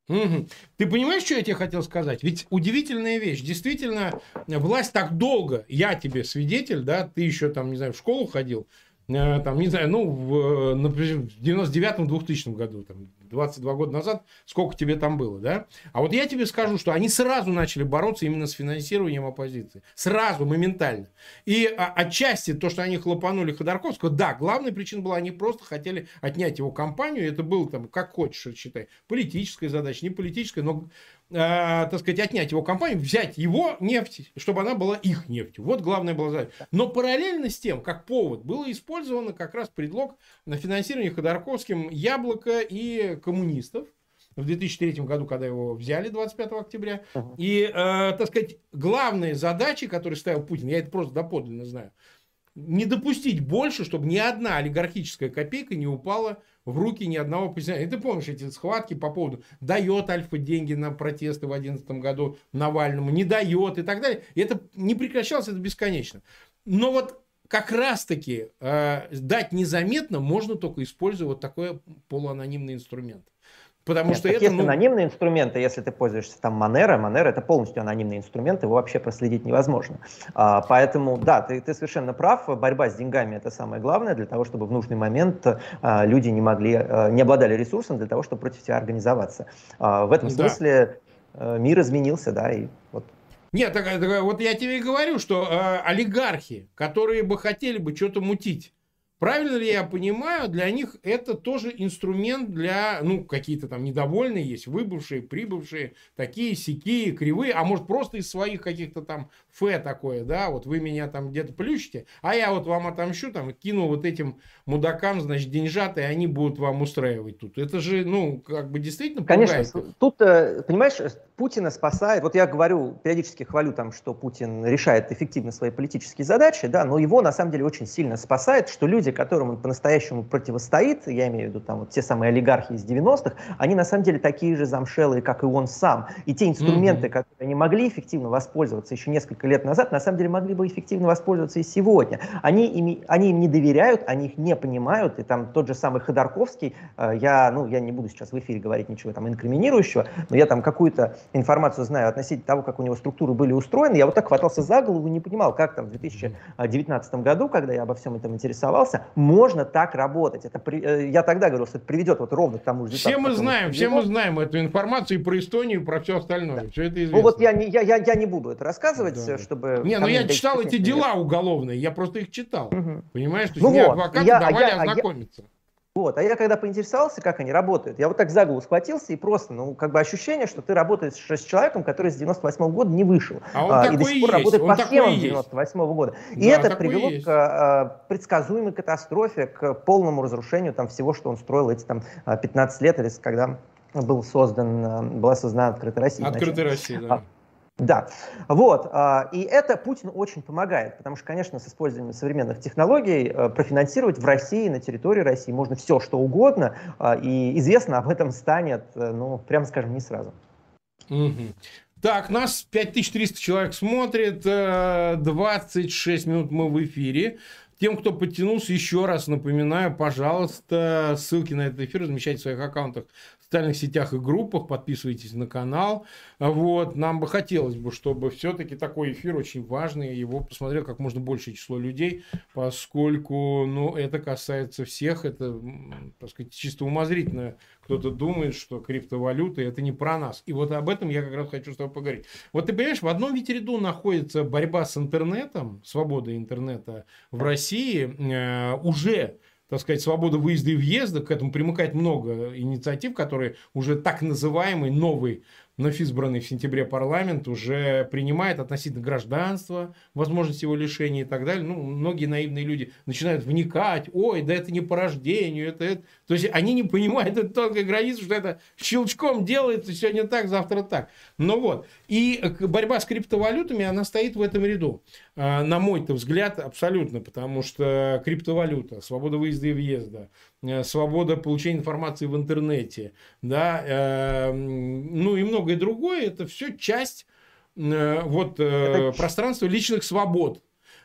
Speaker 1: Угу. Ты понимаешь, что я тебе хотел сказать? Ведь удивительная вещь. Действительно, власть так долго, я тебе свидетель, да, ты еще там, не знаю, в школу ходил, э, там, не знаю, ну, в, например, в 99-2000 году, там, 22 года назад, сколько тебе там было, да? А вот я тебе скажу, что они сразу начали бороться именно с финансированием оппозиции. Сразу, моментально. И а, отчасти то, что они хлопанули Ходорковского, да, главная причина была, они просто хотели отнять его компанию, это было там, как хочешь, считай, политическая задача, не политическая, но э, так сказать, отнять его компанию, взять его нефть, чтобы она была их нефтью. Вот главная была задача. Но параллельно с тем, как повод, было использовано как раз предлог на финансирование Ходорковским яблоко и коммунистов в 2003 году, когда его взяли 25 октября. Uh-huh. И, э, так сказать, главные задачи, которые ставил Путин, я это просто доподлинно знаю, не допустить больше, чтобы ни одна олигархическая копейка не упала в руки ни одного оппозиционера. И ты помнишь эти схватки по поводу, дает Альфа деньги на протесты в 2011 году Навальному, не дает и так далее. И это не прекращалось, это бесконечно. Но вот как раз-таки э, дать незаметно можно только используя вот такой полуанонимный инструмент.
Speaker 2: Потому Нет, что это... Есть ну... анонимные инструменты, если ты пользуешься там Monero, Monero это полностью анонимный инструмент, его вообще проследить невозможно. А, поэтому, да, ты, ты совершенно прав, борьба с деньгами это самое главное для того, чтобы в нужный момент а, люди не могли, а, не обладали ресурсом для того, чтобы против тебя организоваться. А, в этом да. смысле а, мир изменился, да, и вот
Speaker 1: нет, так, так, вот я тебе и говорю, что э, олигархи, которые бы хотели бы что-то мутить, Правильно ли я понимаю, для них это тоже инструмент для, ну, какие-то там недовольные есть, выбывшие, прибывшие, такие, сякие, кривые, а может просто из своих каких-то там фе такое, да, вот вы меня там где-то плющите, а я вот вам отомщу, там, кину вот этим мудакам, значит, деньжат, и они будут вам устраивать тут. Это же, ну, как бы действительно
Speaker 2: Конечно, пугает. тут, э, понимаешь, Путина спасает, вот я говорю, периодически хвалю там, что Путин решает эффективно свои политические задачи, да, но его на самом деле очень сильно спасает, что люди, которым он по-настоящему противостоит, я имею в виду там вот те самые олигархи из 90-х, они на самом деле такие же замшелые, как и он сам. И те инструменты, mm-hmm. которые они могли эффективно воспользоваться еще несколько лет назад, на самом деле могли бы эффективно воспользоваться и сегодня. Они, ими, они им не доверяют, они их не понимают, и там тот же самый Ходорковский, э, я, ну, я не буду сейчас в эфире говорить ничего там инкриминирующего, но я там какую-то информацию знаю относительно того, как у него структуры были устроены, я вот так хватался за голову и не понимал, как там в 2019 году, когда я обо всем этом интересовался, можно так работать. Это при, э, я тогда говорил, что это приведет вот ровно к тому
Speaker 1: же Все мы знаем, все мы знаем эту информацию и про Эстонию, и про все остальное. Да. Все это известно.
Speaker 2: Ну вот я не, я, я, я не буду это рассказывать, да. чтобы...
Speaker 1: Не, ну я читал эти дела уголовные, я просто их читал. Угу. Понимаешь? То есть ну мне вот, адвокаты я, давали я, ознакомиться. Я,
Speaker 2: вот. А я когда поинтересовался, как они работают, я вот так за голову схватился и просто, ну, как бы ощущение, что ты работаешь с человеком, который с 98 -го года не вышел.
Speaker 1: А он а, и до сих пор есть.
Speaker 2: работает он по схемам 98 -го года. И да, это привело к а, предсказуемой катастрофе, к полному разрушению там всего, что он строил эти там 15 лет, или когда был создан, была создана Открытая Россия.
Speaker 1: Открытая Россия, да.
Speaker 2: Да, вот, а, и это Путину очень помогает, потому что, конечно, с использованием современных технологий э, профинансировать в России, на территории России можно все, что угодно, а, и известно об этом станет, э, ну, прямо скажем, не сразу.
Speaker 1: Угу. Так, нас 5300 человек смотрит, 26 э, минут мы в эфире. Тем, кто подтянулся, еще раз напоминаю, пожалуйста, ссылки на этот эфир размещайте в своих аккаунтах социальных сетях и группах, подписывайтесь на канал. Вот. Нам бы хотелось бы, чтобы все-таки такой эфир очень важный, его посмотрел как можно большее число людей, поскольку ну, это касается всех, это, так сказать, чисто умозрительно кто-то думает, что криптовалюта это не про нас. И вот об этом я как раз хочу с тобой поговорить. Вот ты понимаешь, в одном ведь ряду находится борьба с интернетом, свобода интернета в России э, уже так сказать, свобода выезда и въезда, к этому примыкает много инициатив, которые уже так называемый новый вновь избранный в сентябре парламент уже принимает относительно гражданства, возможность его лишения и так далее. Ну, многие наивные люди начинают вникать, ой, да это не по рождению, это, это. То есть они не понимают эту тонкой границу, что это щелчком делается сегодня так, завтра так. Ну вот. И борьба с криптовалютами, она стоит в этом ряду. А, на мой-то взгляд, абсолютно, потому что криптовалюта, свобода выезда и въезда, Э, свобода получения информации в интернете, да, э, ну и многое другое, это все часть э, вот это... пространства личных свобод.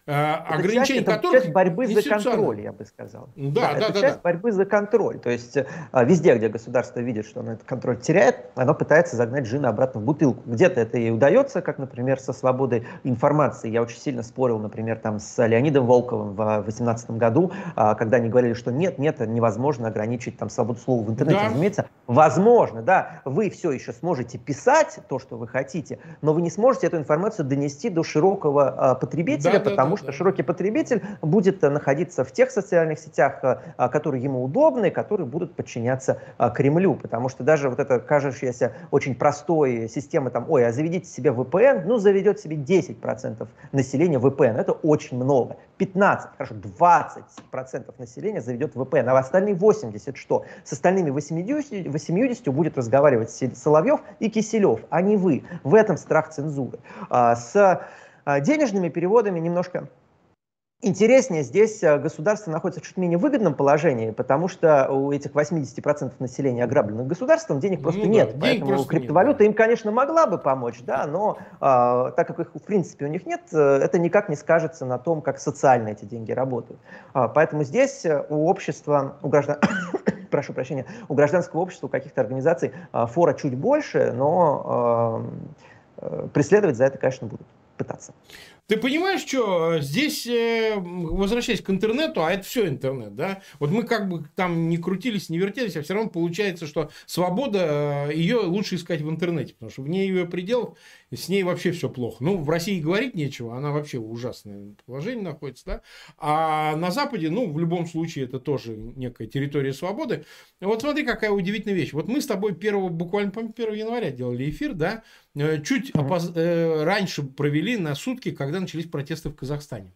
Speaker 2: Э, ограничений часть, которых... часть борьбы за контроль, я бы сказал.
Speaker 1: Да, да, да. Это
Speaker 2: да, часть
Speaker 1: да.
Speaker 2: борьбы за контроль. То есть э, везде, где государство видит, что оно этот контроль теряет, оно пытается загнать джина обратно в бутылку. Где-то это ей удается, как, например, со свободой информации. Я очень сильно спорил, например, там с Леонидом Волковым в 2018 году, а, когда они говорили, что нет, нет, невозможно ограничить там свободу слова в интернете. Да. Разумеется, возможно, да, вы все еще сможете писать то, что вы хотите, но вы не сможете эту информацию донести до широкого а, потребителя, да, потому потому что широкий потребитель будет э, находиться в тех социальных сетях, э, а, которые ему удобны, которые будут подчиняться а, Кремлю. Потому что даже вот эта кажущаяся очень простой система, там, ой, а заведите себе VPN, ну, заведет себе 10% населения VPN. Это очень много. 15, хорошо, 20% населения заведет VPN, а остальные 80 что? С остальными 80, 80 будет разговаривать Соловьев и Киселев, а не вы. В этом страх цензуры. А, с денежными переводами немножко Интереснее, здесь э, государство находится в чуть менее выгодном положении, потому что у этих 80% населения ограбленных государством денег просто ну, нет. Да, Поэтому просто криптовалюта нет. им, конечно, могла бы помочь, да, но а, так как их в принципе у них нет, э, это никак не скажется на том, как социально эти деньги работают. А, поэтому здесь э, у общества, у граждан прошу прощения, у гражданского общества, у каких-то организаций фора чуть больше, но преследовать за это, конечно, будут пытаться.
Speaker 1: Ты понимаешь, что здесь, э, возвращаясь к интернету, а это все интернет, да, вот мы как бы там не крутились, не вертелись, а все равно получается, что свобода, э, ее лучше искать в интернете, потому что вне ее пределов с ней вообще все плохо. Ну, в России говорить нечего, она вообще в ужасном положении находится, да, а на Западе, ну, в любом случае, это тоже некая территория свободы. Вот смотри, какая удивительная вещь. Вот мы с тобой 1, буквально, по 1 января делали эфир, да, э, чуть опоз... раньше провели на сутки, когда когда начались протесты в Казахстане.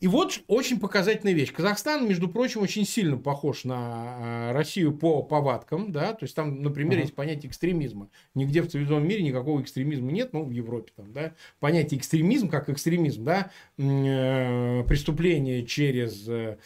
Speaker 1: И вот очень показательная вещь. Казахстан, между прочим, очень сильно похож на а, Россию по повадкам. Да? То есть там, например, uh-huh. есть понятие экстремизма. Нигде в цивилизованном мире никакого экстремизма нет, ну, в Европе там, да. Понятие экстремизм как экстремизм, да, э, преступление через э,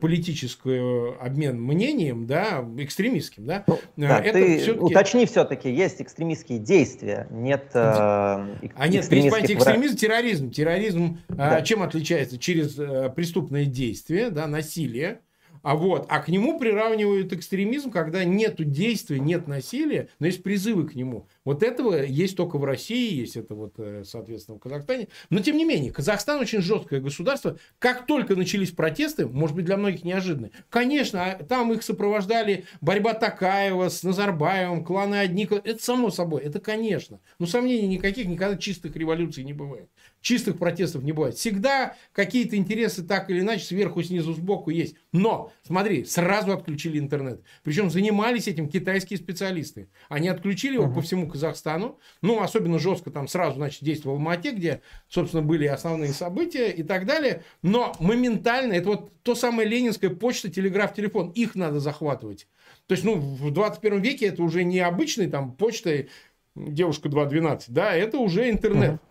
Speaker 1: политический обмен мнением, да, экстремистским, да. Ну,
Speaker 2: да это ты все-таки... уточни все-таки, есть экстремистские действия, нет э,
Speaker 1: А нет, есть понятие экстремизм, терроризм. Терроризм да. чем отличается? Через э, преступное действие, да, насилие, а вот, а к нему приравнивают экстремизм, когда нет действия, нет насилия, но есть призывы к нему. Вот этого есть только в России, есть это вот, э, соответственно, в Казахстане. Но, тем не менее, Казахстан очень жесткое государство. Как только начались протесты, может быть, для многих неожиданно, конечно, а там их сопровождали борьба Такаева с Назарбаевым, кланы одни. Это само собой, это конечно. Но сомнений никаких, никогда чистых революций не бывает чистых протестов не бывает. Всегда какие-то интересы так или иначе сверху, снизу, сбоку есть. Но, смотри, сразу отключили интернет. Причем занимались этим китайские специалисты. Они отключили его uh-huh. по всему Казахстану. Ну, особенно жестко там сразу, значит, действовал в Алмате, где, собственно, были основные события и так далее. Но моментально, это вот то самое ленинская почта, телеграф, телефон. Их надо захватывать. То есть, ну, в 21 веке это уже не обычный там почтой девушка 2.12, да, это уже интернет. Uh-huh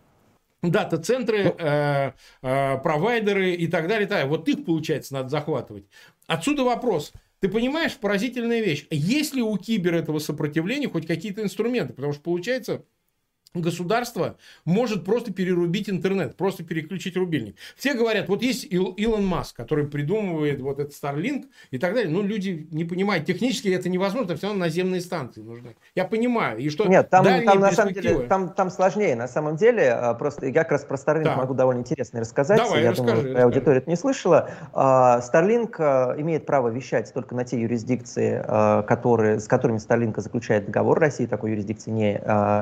Speaker 1: дата-центры, ну. э, э, провайдеры и так далее, и так далее. Вот их, получается, надо захватывать. Отсюда вопрос. Ты понимаешь, поразительная вещь. Есть ли у Кибер этого сопротивления хоть какие-то инструменты? Потому что, получается, государство может просто перерубить интернет, просто переключить рубильник. Все говорят, вот есть Ил, Илон Маск, который придумывает вот этот Starlink и так далее. Ну, люди не понимают, технически это невозможно, все равно наземные станции нужны. Я понимаю. И что
Speaker 2: Нет, там, там на самом деле, там, там сложнее. На самом деле, а, просто я как раз про Starlink да. могу довольно интересно рассказать.
Speaker 1: Давай,
Speaker 2: я
Speaker 1: расскажи,
Speaker 2: думаю, расскажи. аудитория это не слышала. А, Starlink а, имеет право вещать только на те юрисдикции, которые, с которыми Starlink заключает договор. России такой юрисдикции не,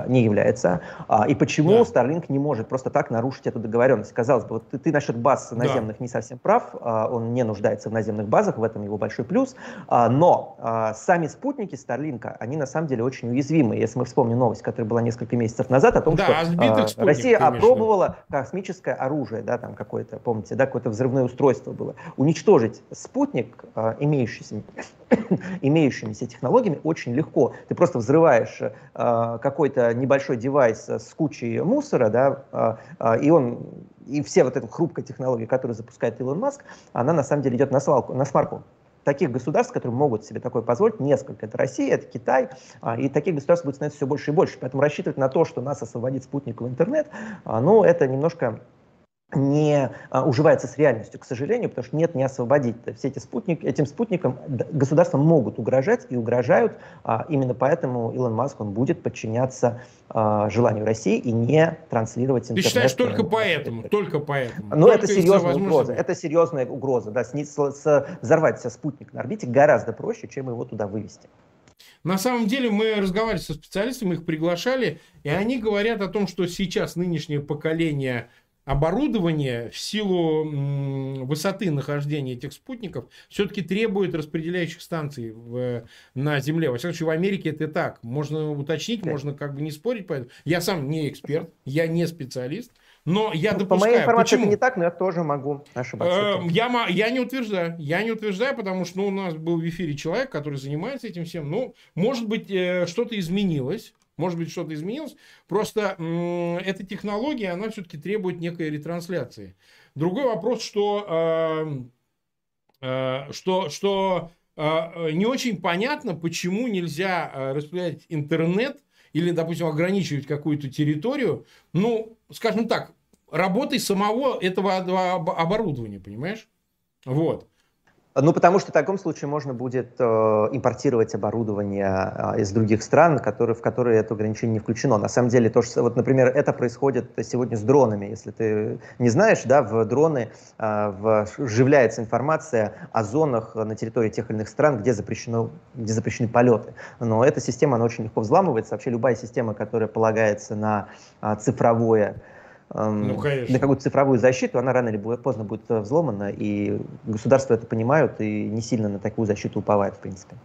Speaker 2: не является. А, и почему да. Starlink не может просто так нарушить эту договоренность? Казалось бы, вот ты, ты насчет баз наземных да. не совсем прав, а, он не нуждается в наземных базах, в этом его большой плюс, а, но а, сами спутники Starlink, они на самом деле очень уязвимы. Если мы вспомним новость, которая была несколько месяцев назад, о том, да, что а, Россия опробовала космическое оружие, да, там какое-то, помните, да, какое-то взрывное устройство было. Уничтожить спутник, а, имеющийся, имеющимися технологиями, очень легко. Ты просто взрываешь а, какой-то небольшой девайс с кучей мусора, да, а, а, и он и все вот эта хрупкая технология, которую запускает Илон Маск, она на самом деле идет на свалку, на смарку. Таких государств, которые могут себе такое позволить, несколько. Это Россия, это Китай, а, и таких государств будет становиться все больше и больше. Поэтому рассчитывать на то, что нас освободит спутниковый интернет, ну, это немножко не а, уживается с реальностью, к сожалению, потому что нет, не освободить. Все эти спутники, этим спутникам государства могут угрожать и угрожают. А, именно поэтому Илон Маск он будет подчиняться а, желанию России и не транслировать
Speaker 1: интернет. Ты считаешь только поэтому? Только поэтому?
Speaker 2: Ну, это серьезная угроза. Это серьезная угроза. Да, с, с, с, взорвать спутник на орбите гораздо проще, чем его туда вывести.
Speaker 1: На самом деле мы разговаривали со специалистами, их приглашали, и они говорят о том, что сейчас нынешнее поколение оборудование в силу высоты нахождения этих спутников все-таки требует распределяющих станций в, на Земле. Во всяком случае, в Америке это так. Можно уточнить, можно как бы не спорить. Поэтому. Я сам не эксперт, я не специалист. Но я ну, допускаю. По
Speaker 2: моей информации почему? это не так, но я тоже могу ошибаться.
Speaker 1: Э, я, я не утверждаю. Я не утверждаю, потому что ну, у нас был в эфире человек, который занимается этим всем. Ну, может быть, э, что-то изменилось. Может быть, что-то изменилось. Просто эта технология, она все-таки требует некой ретрансляции. Другой вопрос, что, э, э, что, что э, не очень понятно, почему нельзя распределять интернет или, допустим, ограничивать какую-то территорию, ну, скажем так, работой самого этого оборудования, понимаешь? Вот.
Speaker 2: Ну, потому что в таком случае можно будет э, импортировать оборудование э, из других стран, которые, в которые это ограничение не включено. На самом деле, то, что, вот, например, это происходит сегодня с дронами. Если ты не знаешь, да, в дроны э, вживляется информация о зонах на территории тех или иных стран, где, запрещено, где запрещены полеты. Но эта система, она очень легко взламывается. Вообще любая система, которая полагается на э, цифровое Ну, на какую-то цифровую защиту, она рано или поздно будет э, взломана, и государства это понимают и не сильно на такую защиту уповают, в принципе.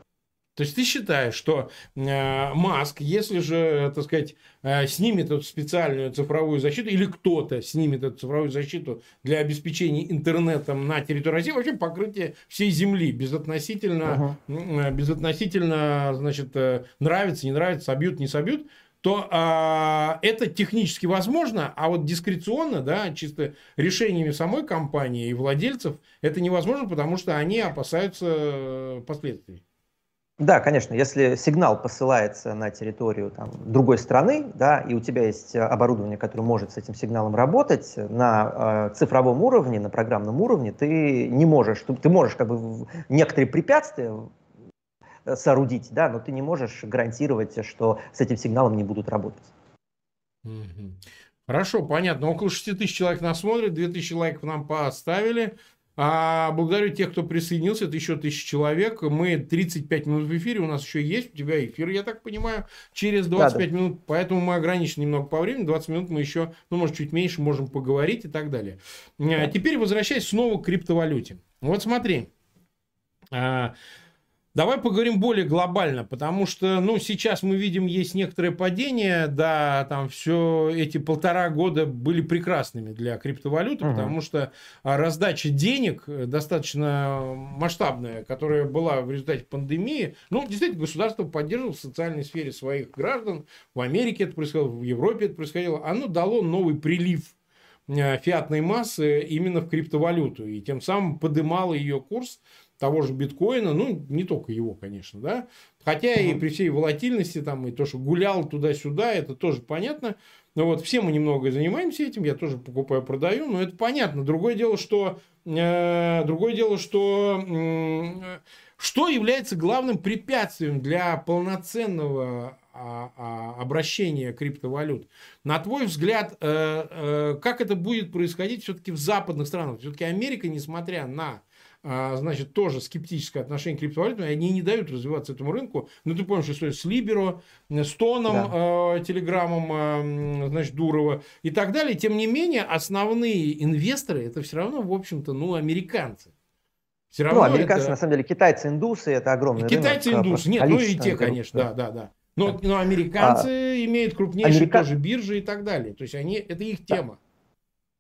Speaker 1: То есть ты считаешь, что э, Маск, если же, так сказать, э, снимет эту специальную цифровую защиту, или кто-то снимет эту цифровую защиту для обеспечения интернетом на территории России, вообще покрытие всей Земли, безотносительно, uh-huh. э, безотносительно значит, э, нравится, не нравится, собьют, не собьют, то а, это технически возможно, а вот дискреционно, да, чисто решениями самой компании и владельцев это невозможно, потому что они опасаются э, последствий.
Speaker 2: Да, конечно, если сигнал посылается на территорию там, другой страны, да, и у тебя есть оборудование, которое может с этим сигналом работать, на э, цифровом уровне, на программном уровне, ты не можешь, ты можешь как бы некоторые препятствия соорудить, да, но ты не можешь гарантировать, что с этим сигналом не будут работать.
Speaker 1: Хорошо, понятно. Около 6 тысяч человек нас смотрят, 2 тысячи лайков нам поставили. А благодарю тех, кто присоединился, это еще тысяча человек. Мы 35 минут в эфире, у нас еще есть, у тебя эфир, я так понимаю, через 25 да, да. минут, поэтому мы ограничены немного по времени, 20 минут мы еще, ну, может, чуть меньше можем поговорить и так далее. Да. Теперь возвращаясь снова к криптовалюте. Вот смотри, а, Давай поговорим более глобально, потому что, ну, сейчас мы видим, есть некоторое падение, да, там все эти полтора года были прекрасными для криптовалюты, угу. потому что а, раздача денег достаточно масштабная, которая была в результате пандемии, ну, действительно, государство поддерживало в социальной сфере своих граждан, в Америке это происходило, в Европе это происходило, оно дало новый прилив а, фиатной массы именно в криптовалюту, и тем самым подымало ее курс того же биткоина, ну, не только его, конечно, да, хотя и при всей волатильности, там, и то, что гулял туда-сюда, это тоже понятно, но вот все мы немного занимаемся этим, я тоже покупаю, продаю, но это понятно. Другое дело, что, э, другое дело, что, э, что является главным препятствием для полноценного а, а, обращения криптовалют. На твой взгляд, э, э, как это будет происходить все-таки в западных странах? Все-таки Америка, несмотря на значит, тоже скептическое отношение к криптовалютам, и они не дают развиваться этому рынку. Ну, ты помнишь историю с Либеро, с Тоном, да. э, Телеграммом, э, значит, Дурова и так далее. Тем не менее, основные инвесторы, это все равно, в общем-то, ну, американцы.
Speaker 2: Все ну, равно ну, американцы, это... на самом деле, китайцы-индусы, это огромный
Speaker 1: Китайцы-индусы, нет, ну и те, конечно, да, да, да. Но, но американцы а, имеют крупнейшие америка... тоже биржи и так далее. То есть, они, это их тема. Да.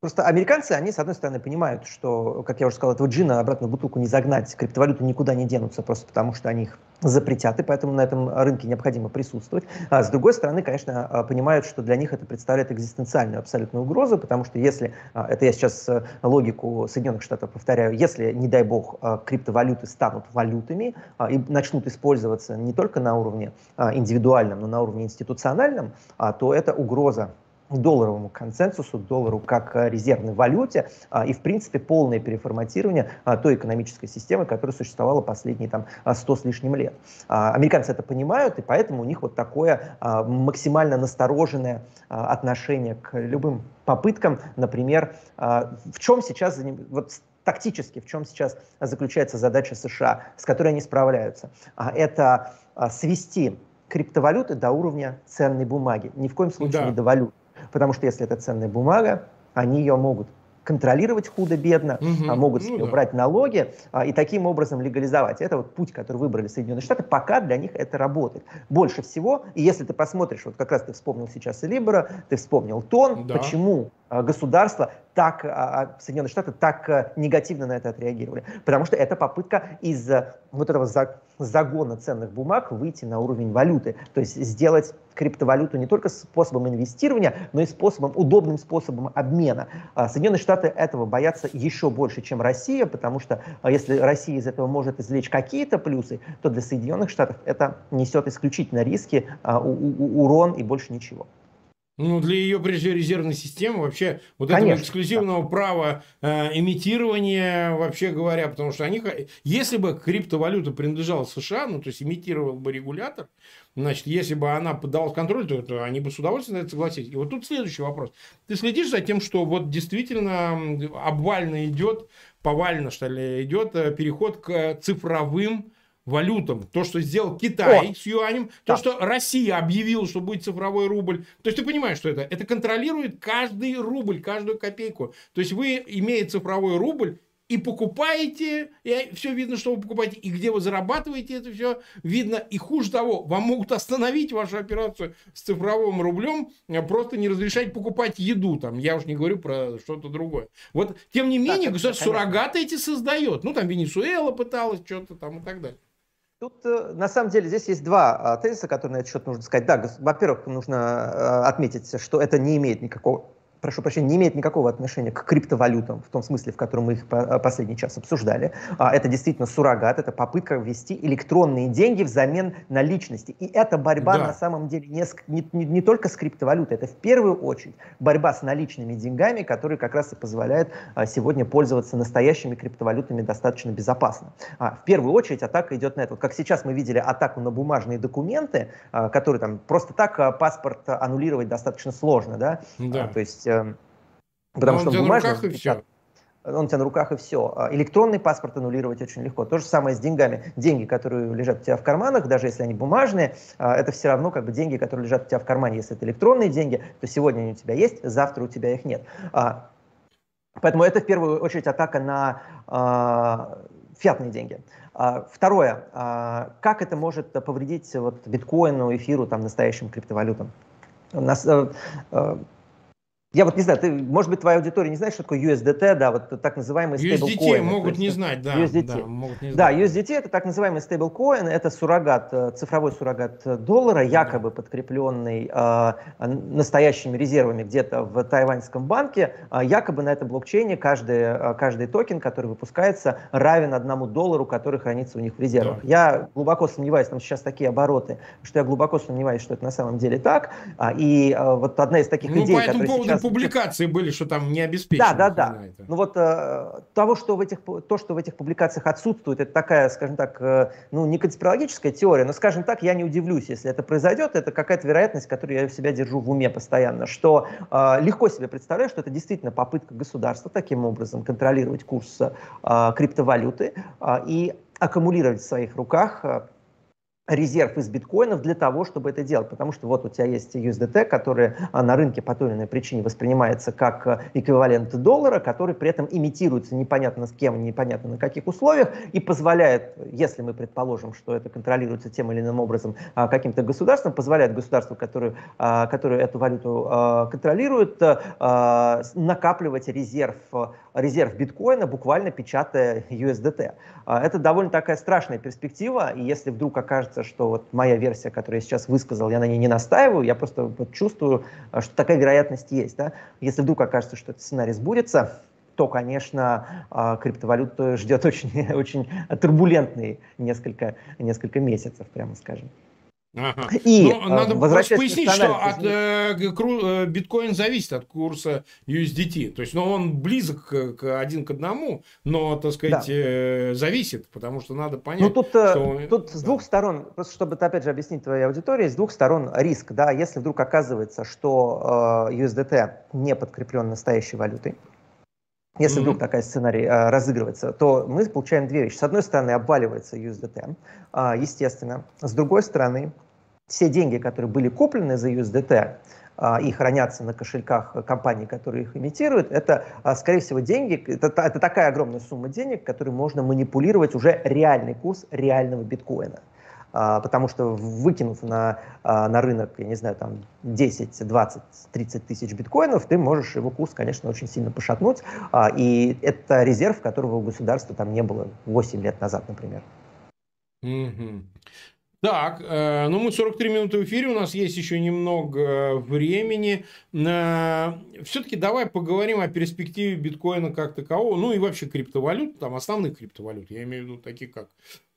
Speaker 2: Просто американцы, они, с одной стороны, понимают, что, как я уже сказал, этого джина обратно в бутылку не загнать, криптовалюты никуда не денутся, просто потому что они их запретят, и поэтому на этом рынке необходимо присутствовать. А с другой стороны, конечно, а, понимают, что для них это представляет экзистенциальную абсолютную угрозу, потому что если, а, это я сейчас э, логику Соединенных Штатов повторяю, если, не дай бог, а, криптовалюты станут валютами и начнут использоваться не только на уровне индивидуальном, но на уровне институциональном, то это угроза долларовому консенсусу, доллару как резервной валюте а, и, в принципе, полное переформатирование а, той экономической системы, которая существовала последние там 100 с лишним лет. А, американцы это понимают, и поэтому у них вот такое максимально настороженное отношение к любым попыткам, например, в чем сейчас, вот тактически, в чем сейчас заключается задача США, с которой они справляются. Это свести криптовалюты до уровня ценной бумаги. Ни в коем случае да. не до валют. Потому что если это ценная бумага, они ее могут контролировать худо-бедно, угу. а могут ну, убрать да. налоги а, и таким образом легализовать. Это вот путь, который выбрали Соединенные Штаты, пока для них это работает. Больше всего, и если ты посмотришь, вот как раз ты вспомнил сейчас и Либера, ты вспомнил Тон, да. почему а, государство так, а, а, Соединенные Штаты так негативно на это отреагировали. Потому что это попытка из вот этого загона ценных бумаг выйти на уровень валюты. То есть сделать криптовалюту не только способом инвестирования, но и способом, удобным способом обмена. Соединенные Штаты этого боятся еще больше, чем Россия, потому что если Россия из этого может извлечь какие-то плюсы, то для Соединенных Штатов это несет исключительно риски, урон и больше ничего.
Speaker 1: Ну, для ее, прежде резервной системы, вообще, вот Конечно, этого эксклюзивного да. права э, имитирования, вообще говоря, потому что они, если бы криптовалюта принадлежала США, ну, то есть имитировал бы регулятор, значит, если бы она поддалась контролю, то, то они бы с удовольствием на это согласились. И вот тут следующий вопрос. Ты следишь за тем, что вот действительно обвально идет, повально, что ли, идет э, переход к цифровым валютам. То, что сделал Китай О, с юанем, то, что Россия объявила, что будет цифровой рубль. То есть ты понимаешь, что это? Это контролирует каждый рубль, каждую копейку. То есть вы, имея цифровой рубль, и покупаете, и все видно, что вы покупаете, и где вы зарабатываете, это все видно. И хуже того, вам могут остановить вашу операцию с цифровым рублем, а просто не разрешать покупать еду там. Я уж не говорю про что-то другое. Вот, тем не менее, государство суррогаты эти создает. Ну, там Венесуэла пыталась что-то там и так далее.
Speaker 2: Тут, э, на самом деле, здесь есть два а, тезиса, которые на этот счет нужно сказать. Да, во-первых, нужно э, отметить, что это не имеет никакого прошу прощения, не имеет никакого отношения к криптовалютам, в том смысле, в котором мы их э, последний час обсуждали. А, это действительно суррогат, это попытка ввести электронные деньги взамен наличности. И эта борьба да. на самом деле не, не, не, не только с криптовалютой, это в первую очередь борьба с наличными деньгами, которые как раз и позволяют а, сегодня пользоваться настоящими криптовалютами достаточно безопасно. А, в первую очередь атака идет на это. Вот как сейчас мы видели атаку на бумажные документы, которые там просто так паспорт аннулировать достаточно сложно, да? да. То есть потому Но что он бумажный... На руках и все. Он у тебя на руках и все. А электронный паспорт аннулировать очень легко. То же самое с деньгами. Деньги, которые лежат у тебя в карманах, даже если они бумажные, а, это все равно как бы деньги, которые лежат у тебя в кармане. Если это электронные деньги, то сегодня они у тебя есть, завтра у тебя их нет. А, поэтому это в первую очередь атака на фиатные деньги. Второе, как это может повредить вот, биткоину, эфиру, там, настоящим криптовалютам? У нас, э, э, я вот не знаю, ты, может быть, твоя аудитория не знает, что такое USDT, да, вот так называемый
Speaker 1: стейблкоин. USDT могут не знать, да.
Speaker 2: USDT. Да, могут не знать. да, USDT это так называемый стейблкоин, это суррогат, э, цифровой суррогат доллара, якобы подкрепленный э, настоящими резервами где-то в тайваньском банке. Э, якобы на этом блокчейне каждый, э, каждый токен, который выпускается, равен одному доллару, который хранится у них в резервах. Да. Я глубоко сомневаюсь, там сейчас такие обороты, что я глубоко сомневаюсь, что это на самом деле так. А, и э, вот одна из таких ну, идей, которая сейчас
Speaker 1: публикации были, что там не обеспечено.
Speaker 2: Да, да, да. Ну вот э, того, что в этих, то, что в этих публикациях отсутствует, это такая, скажем так, э, ну не конспирологическая теория, но, скажем так, я не удивлюсь, если это произойдет. Это какая-то вероятность, которую я в себя держу в уме постоянно, что э, легко себе представляю, что это действительно попытка государства таким образом контролировать курс э, криптовалюты э, и аккумулировать в своих руках э, резерв из биткоинов для того, чтобы это делать. Потому что вот у тебя есть USDT, который а, на рынке по той или иной причине воспринимается как а, эквивалент доллара, который при этом имитируется непонятно с кем, непонятно на каких условиях, и позволяет, если мы предположим, что это контролируется тем или иным образом а, каким-то государством, позволяет государству, которое, которое эту валюту контролирует, накапливать резерв, резерв биткоина, буквально печатая USDT. Это довольно такая страшная перспектива, и если вдруг окажется кажется, что вот моя версия, которую я сейчас высказал, я на ней не настаиваю, я просто вот чувствую, э, что такая вероятность есть. Да? Если вдруг окажется, что этот сценарий сбудется, то, конечно, э, криптовалюту ждет очень, очень турбулентный несколько, несколько месяцев, прямо скажем.
Speaker 1: Ага. И Но надо пояснить, что от, э, э, биткоин зависит от курса USDT. То есть, ну, он близок к, к один к одному, но, так сказать, да. э, зависит, потому что надо понять. Ну,
Speaker 2: тут, э, что... тут с двух сторон, просто чтобы, опять же, объяснить твоей аудитории, с двух сторон риск. Да, если вдруг оказывается, что э, USDT не подкреплен настоящей валютой, если mm-hmm. вдруг такая сценарий а, разыгрывается, то мы получаем две вещи. С одной стороны, обваливается USDT, а, естественно. С другой стороны, все деньги, которые были куплены за USDT, а, и хранятся на кошельках компаний, которые их имитируют, это, а, скорее всего, деньги, это, это такая огромная сумма денег, которой можно манипулировать уже реальный курс реального биткоина. А, потому что выкинув на, а, на рынок, я не знаю, там 10, 20, 30 тысяч биткоинов, ты можешь его курс, конечно, очень сильно пошатнуть, а, и это резерв, которого у государства там не было 8 лет назад, например.
Speaker 1: Так, э, ну мы 43 минуты в эфире, у нас есть еще немного э, времени. Э, Все-таки давай поговорим о перспективе биткоина как такового, ну и вообще криптовалют, там основных криптовалют, я имею в виду такие как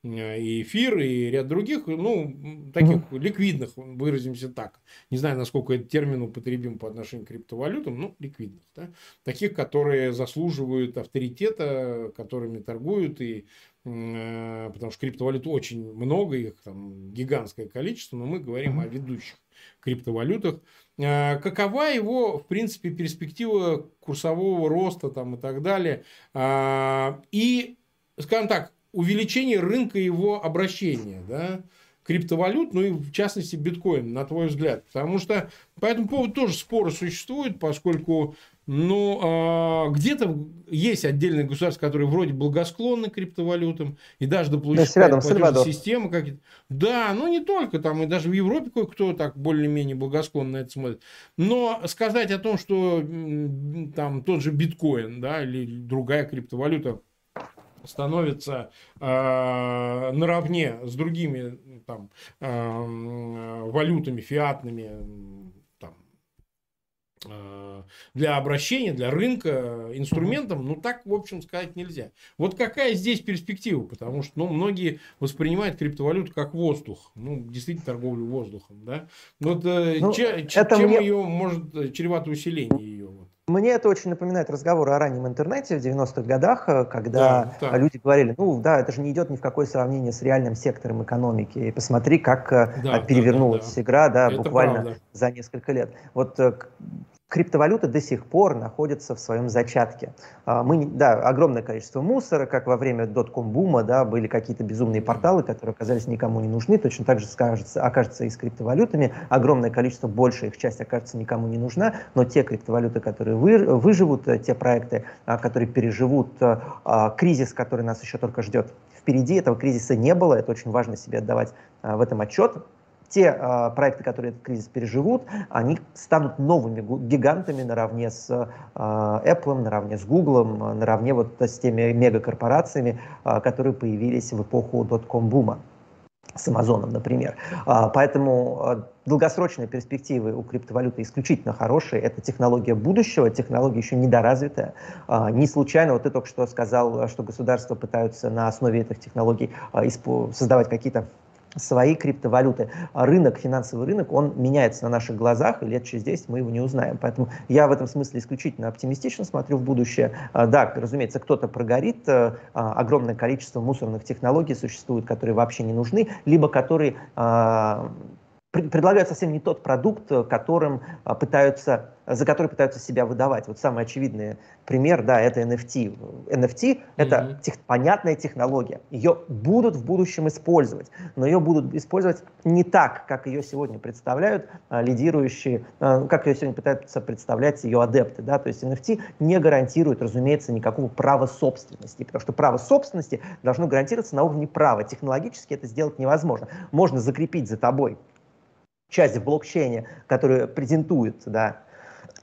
Speaker 1: и эфир, и ряд других, ну, таких mm-hmm. ликвидных, выразимся так. Не знаю, насколько этот термин употребим по отношению к криптовалютам, ну, ликвидных. Да? Таких, которые заслуживают авторитета, которыми торгуют, и, э, потому что криптовалют очень много, их там гигантское количество, но мы говорим mm-hmm. о ведущих криптовалютах. Э, какова его, в принципе, перспектива курсового роста там, и так далее? Э, и, скажем так, увеличение рынка его обращения, да, криптовалют, ну и в частности биткоин, на твой взгляд? Потому что по этому поводу тоже споры существуют, поскольку ну, а, где-то есть отдельные государства, которые вроде благосклонны к криптовалютам, и даже
Speaker 2: да, платежные
Speaker 1: системы какие-то. Да, ну не только там, и даже в Европе кое-кто так более-менее благосклонно на это смотрит. Но сказать о том, что там тот же биткоин, да, или другая криптовалюта становится э, наравне с другими там, э, валютами, фиатными, там, э, для обращения, для рынка инструментом, ну так, в общем, сказать нельзя. Вот какая здесь перспектива? Потому что ну, многие воспринимают криптовалюту как воздух. Ну, действительно, торговлю воздухом. Да? Вот, э, ну, че, чем мне... ее может чревато усиление ее?
Speaker 2: Мне это очень напоминает разговоры о раннем интернете в 90-х годах, э, когда да, люди говорили, ну да, это же не идет ни в какое сравнение с реальным сектором экономики. И посмотри, как э, да, перевернулась да, да, да. игра да, буквально правда. за несколько лет. Вот э, криптовалюта до сих пор находится в своем зачатке. А, мы, да, огромное количество мусора, как во время дотком-бума, да, были какие-то безумные порталы, которые оказались никому не нужны, точно так же скажется, окажется и с криптовалютами. Огромное количество, большая их часть окажется никому не нужна, но те криптовалюты, которые вы, выживут, э, те проекты, а, которые переживут э, а, кризис, который нас еще только ждет впереди, этого кризиса не было, это очень важно себе отдавать в этом отчет, те э, проекты, которые этот кризис переживут, они станут новыми гигантами наравне с э, Apple, наравне с Google, наравне вот с теми мегакорпорациями, э, которые появились в эпоху дотком-бума с Амазоном, например. Поэтому долгосрочные перспективы у криптовалюты исключительно хорошие. Это технология будущего, технология еще недоразвитая. Не случайно, вот ты только что сказал, что государства пытаются на основе этих технологий создавать какие-то свои криптовалюты. А рынок, финансовый рынок, он меняется на наших глазах, и лет через 10 мы его не узнаем. Поэтому я в этом смысле исключительно оптимистично смотрю в будущее. А, да, разумеется, кто-то прогорит, а, огромное количество мусорных технологий существует, которые вообще не нужны, либо которые предлагают совсем не тот продукт, э, которым а, пытаются, за который пытаются себя выдавать. Вот самый очевидный пример, да, это NFT. NFT — это mm-hmm. тех, понятная технология. Ее будут в будущем использовать, но ее будут использовать не так, как ее сегодня представляют а, лидирующие, а, как ее сегодня пытаются представлять ее адепты. Да? То есть NFT не гарантирует, разумеется, никакого права собственности, потому что право собственности должно гарантироваться на уровне права. Технологически это сделать невозможно. Можно закрепить за тобой часть в блокчейне, которая презентует, да,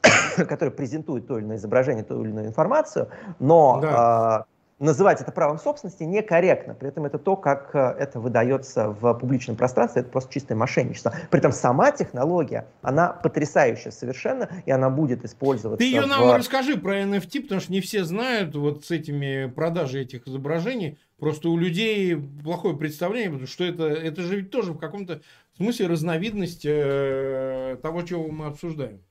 Speaker 2: которая презентует то или иное изображение, ту или иную информацию, но да. э, называть это правом собственности некорректно. При этом это то, как э, это выдается в публичном пространстве, это просто чистое мошенничество. При этом сама технология, она потрясающая совершенно, и она будет использоваться.
Speaker 1: Ты ее нам в... расскажи про NFT, потому что не все знают вот с этими продажей этих изображений. Просто у людей плохое представление, потому что это, это же ведь тоже в каком-то в смысле разновидность э, того, чего мы обсуждаем.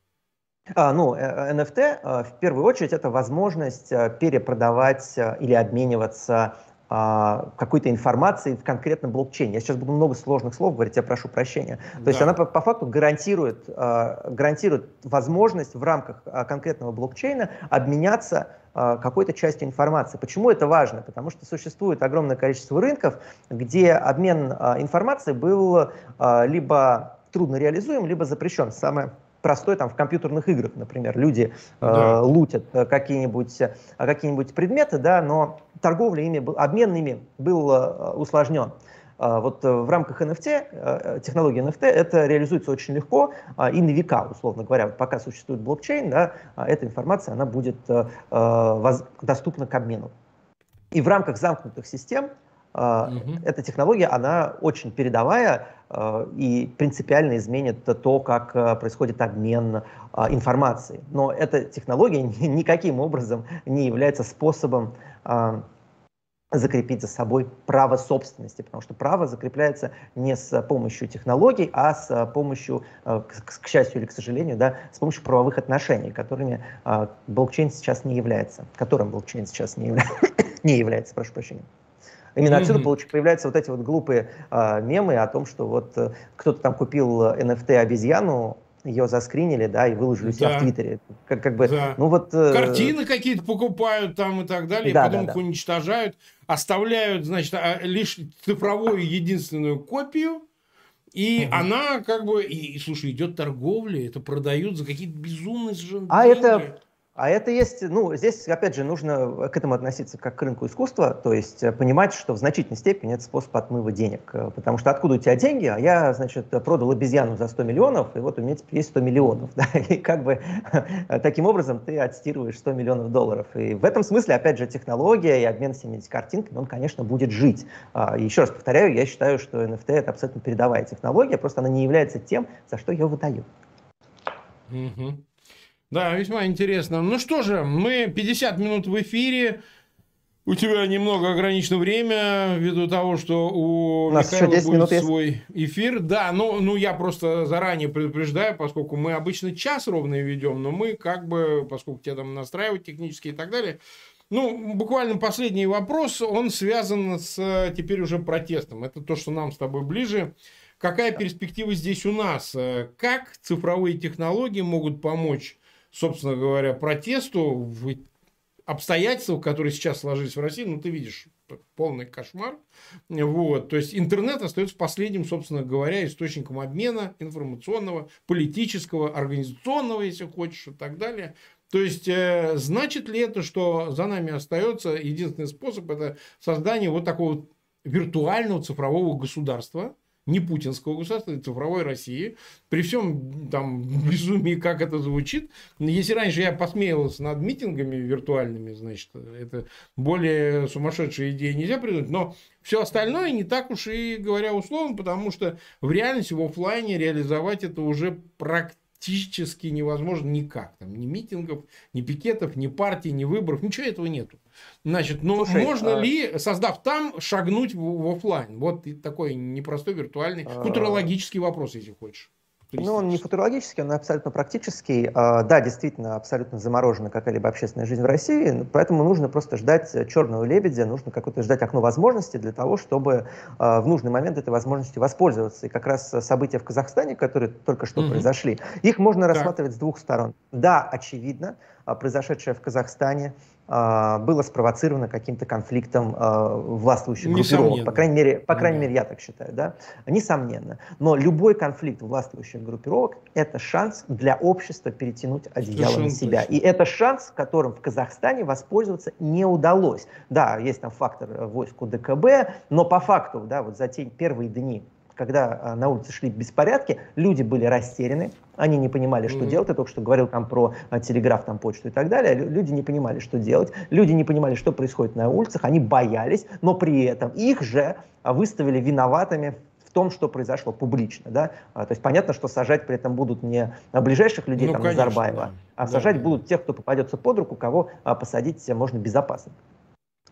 Speaker 2: А, ну, NFT э, э, в первую очередь это возможность перепродавать или обмениваться какой-то информацией в конкретном блокчейне. Я сейчас буду много сложных слов говорить, я прошу прощения. То да. есть она по, по факту гарантирует, гарантирует возможность в рамках конкретного блокчейна обменяться какой-то частью информации. Почему это важно? Потому что существует огромное количество рынков, где обмен информацией был либо трудно реализуем, либо запрещен. Самое простое там в компьютерных играх, например, люди да. лутят какие-нибудь какие предметы, да, но торговля ими, обмен ими был усложнен. Вот в рамках NFT, технологии NFT, это реализуется очень легко и на века, условно говоря. Вот пока существует блокчейн, да, эта информация она будет доступна к обмену. И в рамках замкнутых систем. Эта технология, она очень передовая и принципиально изменит то, как происходит обмен информацией. Но эта технология никаким образом не является способом закрепить за собой право собственности, потому что право закрепляется не с помощью технологий, а с помощью, э, к, счастью или к сожалению, да, с помощью правовых отношений, которыми а, блокчейн сейчас не является, которым блокчейн сейчас не, явля... не является, прошу прощения. Именно mm-hmm. отсюда получ... появляются вот эти вот глупые а, мемы о том, что вот э, кто-то там купил NFT обезьяну, ее заскринили, да, и выложили у себя да. в Твиттере. Как, как бы,
Speaker 1: да. ну вот... Э... Картины какие-то покупают там и так далее, да, и потом да, их да. уничтожают, оставляют, значит, а, лишь цифровую единственную копию, и угу. она как бы, и, слушай, идет торговля, это продают за какие-то безумные совершенно
Speaker 2: А деньги. это а это есть, ну, здесь, опять же, нужно к этому относиться как к рынку искусства, то есть э, понимать, что в значительной степени это способ отмыва денег. Э, потому что откуда у тебя деньги? А я, значит, продал обезьяну за 100 миллионов, и вот у меня теперь есть 100 миллионов. Да? И как бы таким образом ты отстирываешь 100 миллионов долларов. И в этом смысле, опять же, технология и обмен всеми этими картинками, он, конечно, будет жить. А, еще раз повторяю, я считаю, что NFT это абсолютно передовая технология, просто она не является тем, за что ее выдают.
Speaker 1: Mm-hmm. Да, весьма интересно. Ну что же, мы 50 минут в эфире. У тебя немного ограничено время, ввиду того, что у, у нас Михаила будет свой есть. эфир. Да, ну, ну я просто заранее предупреждаю, поскольку мы обычно час ровно ведем, но мы как бы, поскольку тебя там настраивают технически и так далее, ну, буквально последний вопрос, он связан с теперь уже протестом. Это то, что нам с тобой ближе. Какая перспектива здесь у нас? Как цифровые технологии могут помочь собственно говоря, протесту в обстоятельствах, которые сейчас сложились в России, ну, ты видишь, полный кошмар. Вот. То есть, интернет остается последним, собственно говоря, источником обмена информационного, политического, организационного, если хочешь, и так далее. То есть, э, значит ли это, что за нами остается единственный способ, это создание вот такого виртуального цифрового государства, не путинского государства, а цифровой России, при всем там безумии, как это звучит. Если раньше я посмеивался над митингами виртуальными, значит, это более сумасшедшие идеи нельзя придумать, но все остальное не так уж и говоря условно, потому что в реальности, в офлайне реализовать это уже практически практически невозможно никак. Там ни митингов, ни пикетов, ни партий, ни выборов, ничего этого нету. Значит, но Слушай, можно а... ли, создав там, шагнуть в, в офлайн? Вот такой непростой виртуальный, а... футурологический вопрос, если хочешь.
Speaker 2: Ну, он не футурологический, он абсолютно практический. А, да, действительно, абсолютно заморожена какая-либо общественная жизнь в России, поэтому нужно просто ждать черного лебедя, нужно какое-то ждать окно возможностей для того, чтобы а, в нужный момент этой возможностью воспользоваться. И как раз события в Казахстане, которые только что угу. произошли, их можно да. рассматривать с двух сторон. Да, очевидно, а, произошедшее в Казахстане было спровоцировано каким-то конфликтом а, властвующих группировок. По крайней мере, по крайней мере, я так считаю, да? Несомненно. Но любой конфликт властвующих группировок – это шанс для общества перетянуть одеяло Совершенно на себя. Точно. И это шанс, которым в Казахстане воспользоваться не удалось. Да, есть там фактор э, войск УДКБ, но по факту, да, вот за те первые дни когда а, на улице шли беспорядки, люди были растеряны, они не понимали, что mm-hmm. делать. Я только что говорил там про а, телеграф, там почту и так далее. Люди не понимали, что делать. Люди не понимали, что происходит на улицах. Они боялись, но при этом их же а, выставили виноватыми в том, что произошло публично. Да? А, то есть понятно, что сажать при этом будут не ближайших людей, ну, там, конечно, Назарбаева, да. а сажать да, будут тех, кто попадется под руку, кого а, посадить можно безопасно.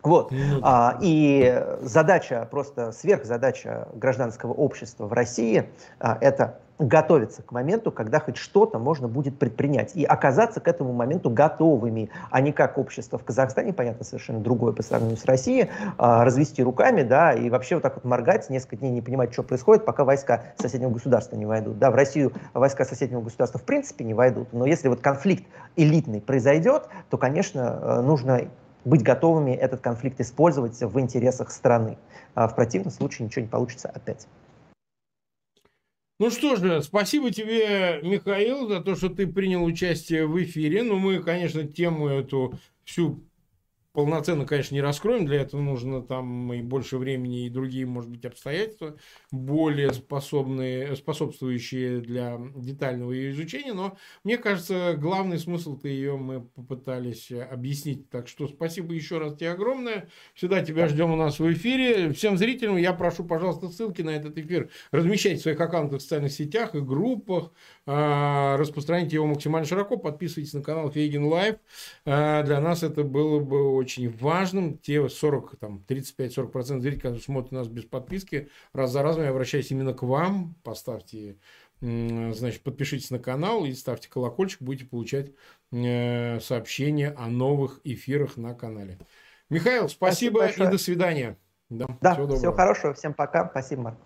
Speaker 2: Вот. Ну, а, и задача, просто сверхзадача гражданского общества в России а, это готовиться к моменту, когда хоть что-то можно будет предпринять. И оказаться к этому моменту готовыми, а не как общество в Казахстане, понятно, совершенно другое по сравнению с Россией, а, развести руками, да, и вообще вот так вот моргать, несколько дней не понимать, что происходит, пока войска соседнего государства не войдут. Да, в Россию войска соседнего государства в принципе не войдут, но если вот конфликт элитный произойдет, то, конечно, э, нужно быть готовыми этот конфликт использовать в интересах страны. А в противном случае ничего не получится опять.
Speaker 1: Ну что же, спасибо тебе, Михаил, за то, что ты принял участие в эфире. Ну, мы, конечно, тему эту всю полноценно, конечно, не раскроем, для этого нужно там и больше времени, и другие, может быть, обстоятельства, более способные, способствующие для детального ее изучения, но мне кажется, главный смысл-то ее мы попытались объяснить. Так что спасибо еще раз тебе огромное. Всегда тебя ждем у нас в эфире. Всем зрителям я прошу, пожалуйста, ссылки на этот эфир размещать в своих аккаунтах в социальных сетях и группах, распространите его максимально широко, подписывайтесь на канал Фейгин Лайв. А, для нас это было бы очень важным. Те 40, там, 35-40% зрителей, которые смотрят нас без подписки, раз за разом я обращаюсь именно к вам. Поставьте, значит, подпишитесь на канал и ставьте колокольчик, будете получать э, сообщения о новых эфирах на канале. Михаил, спасибо, спасибо и до свидания.
Speaker 2: Да, да всего, всего хорошего, всем пока. Спасибо, Марк.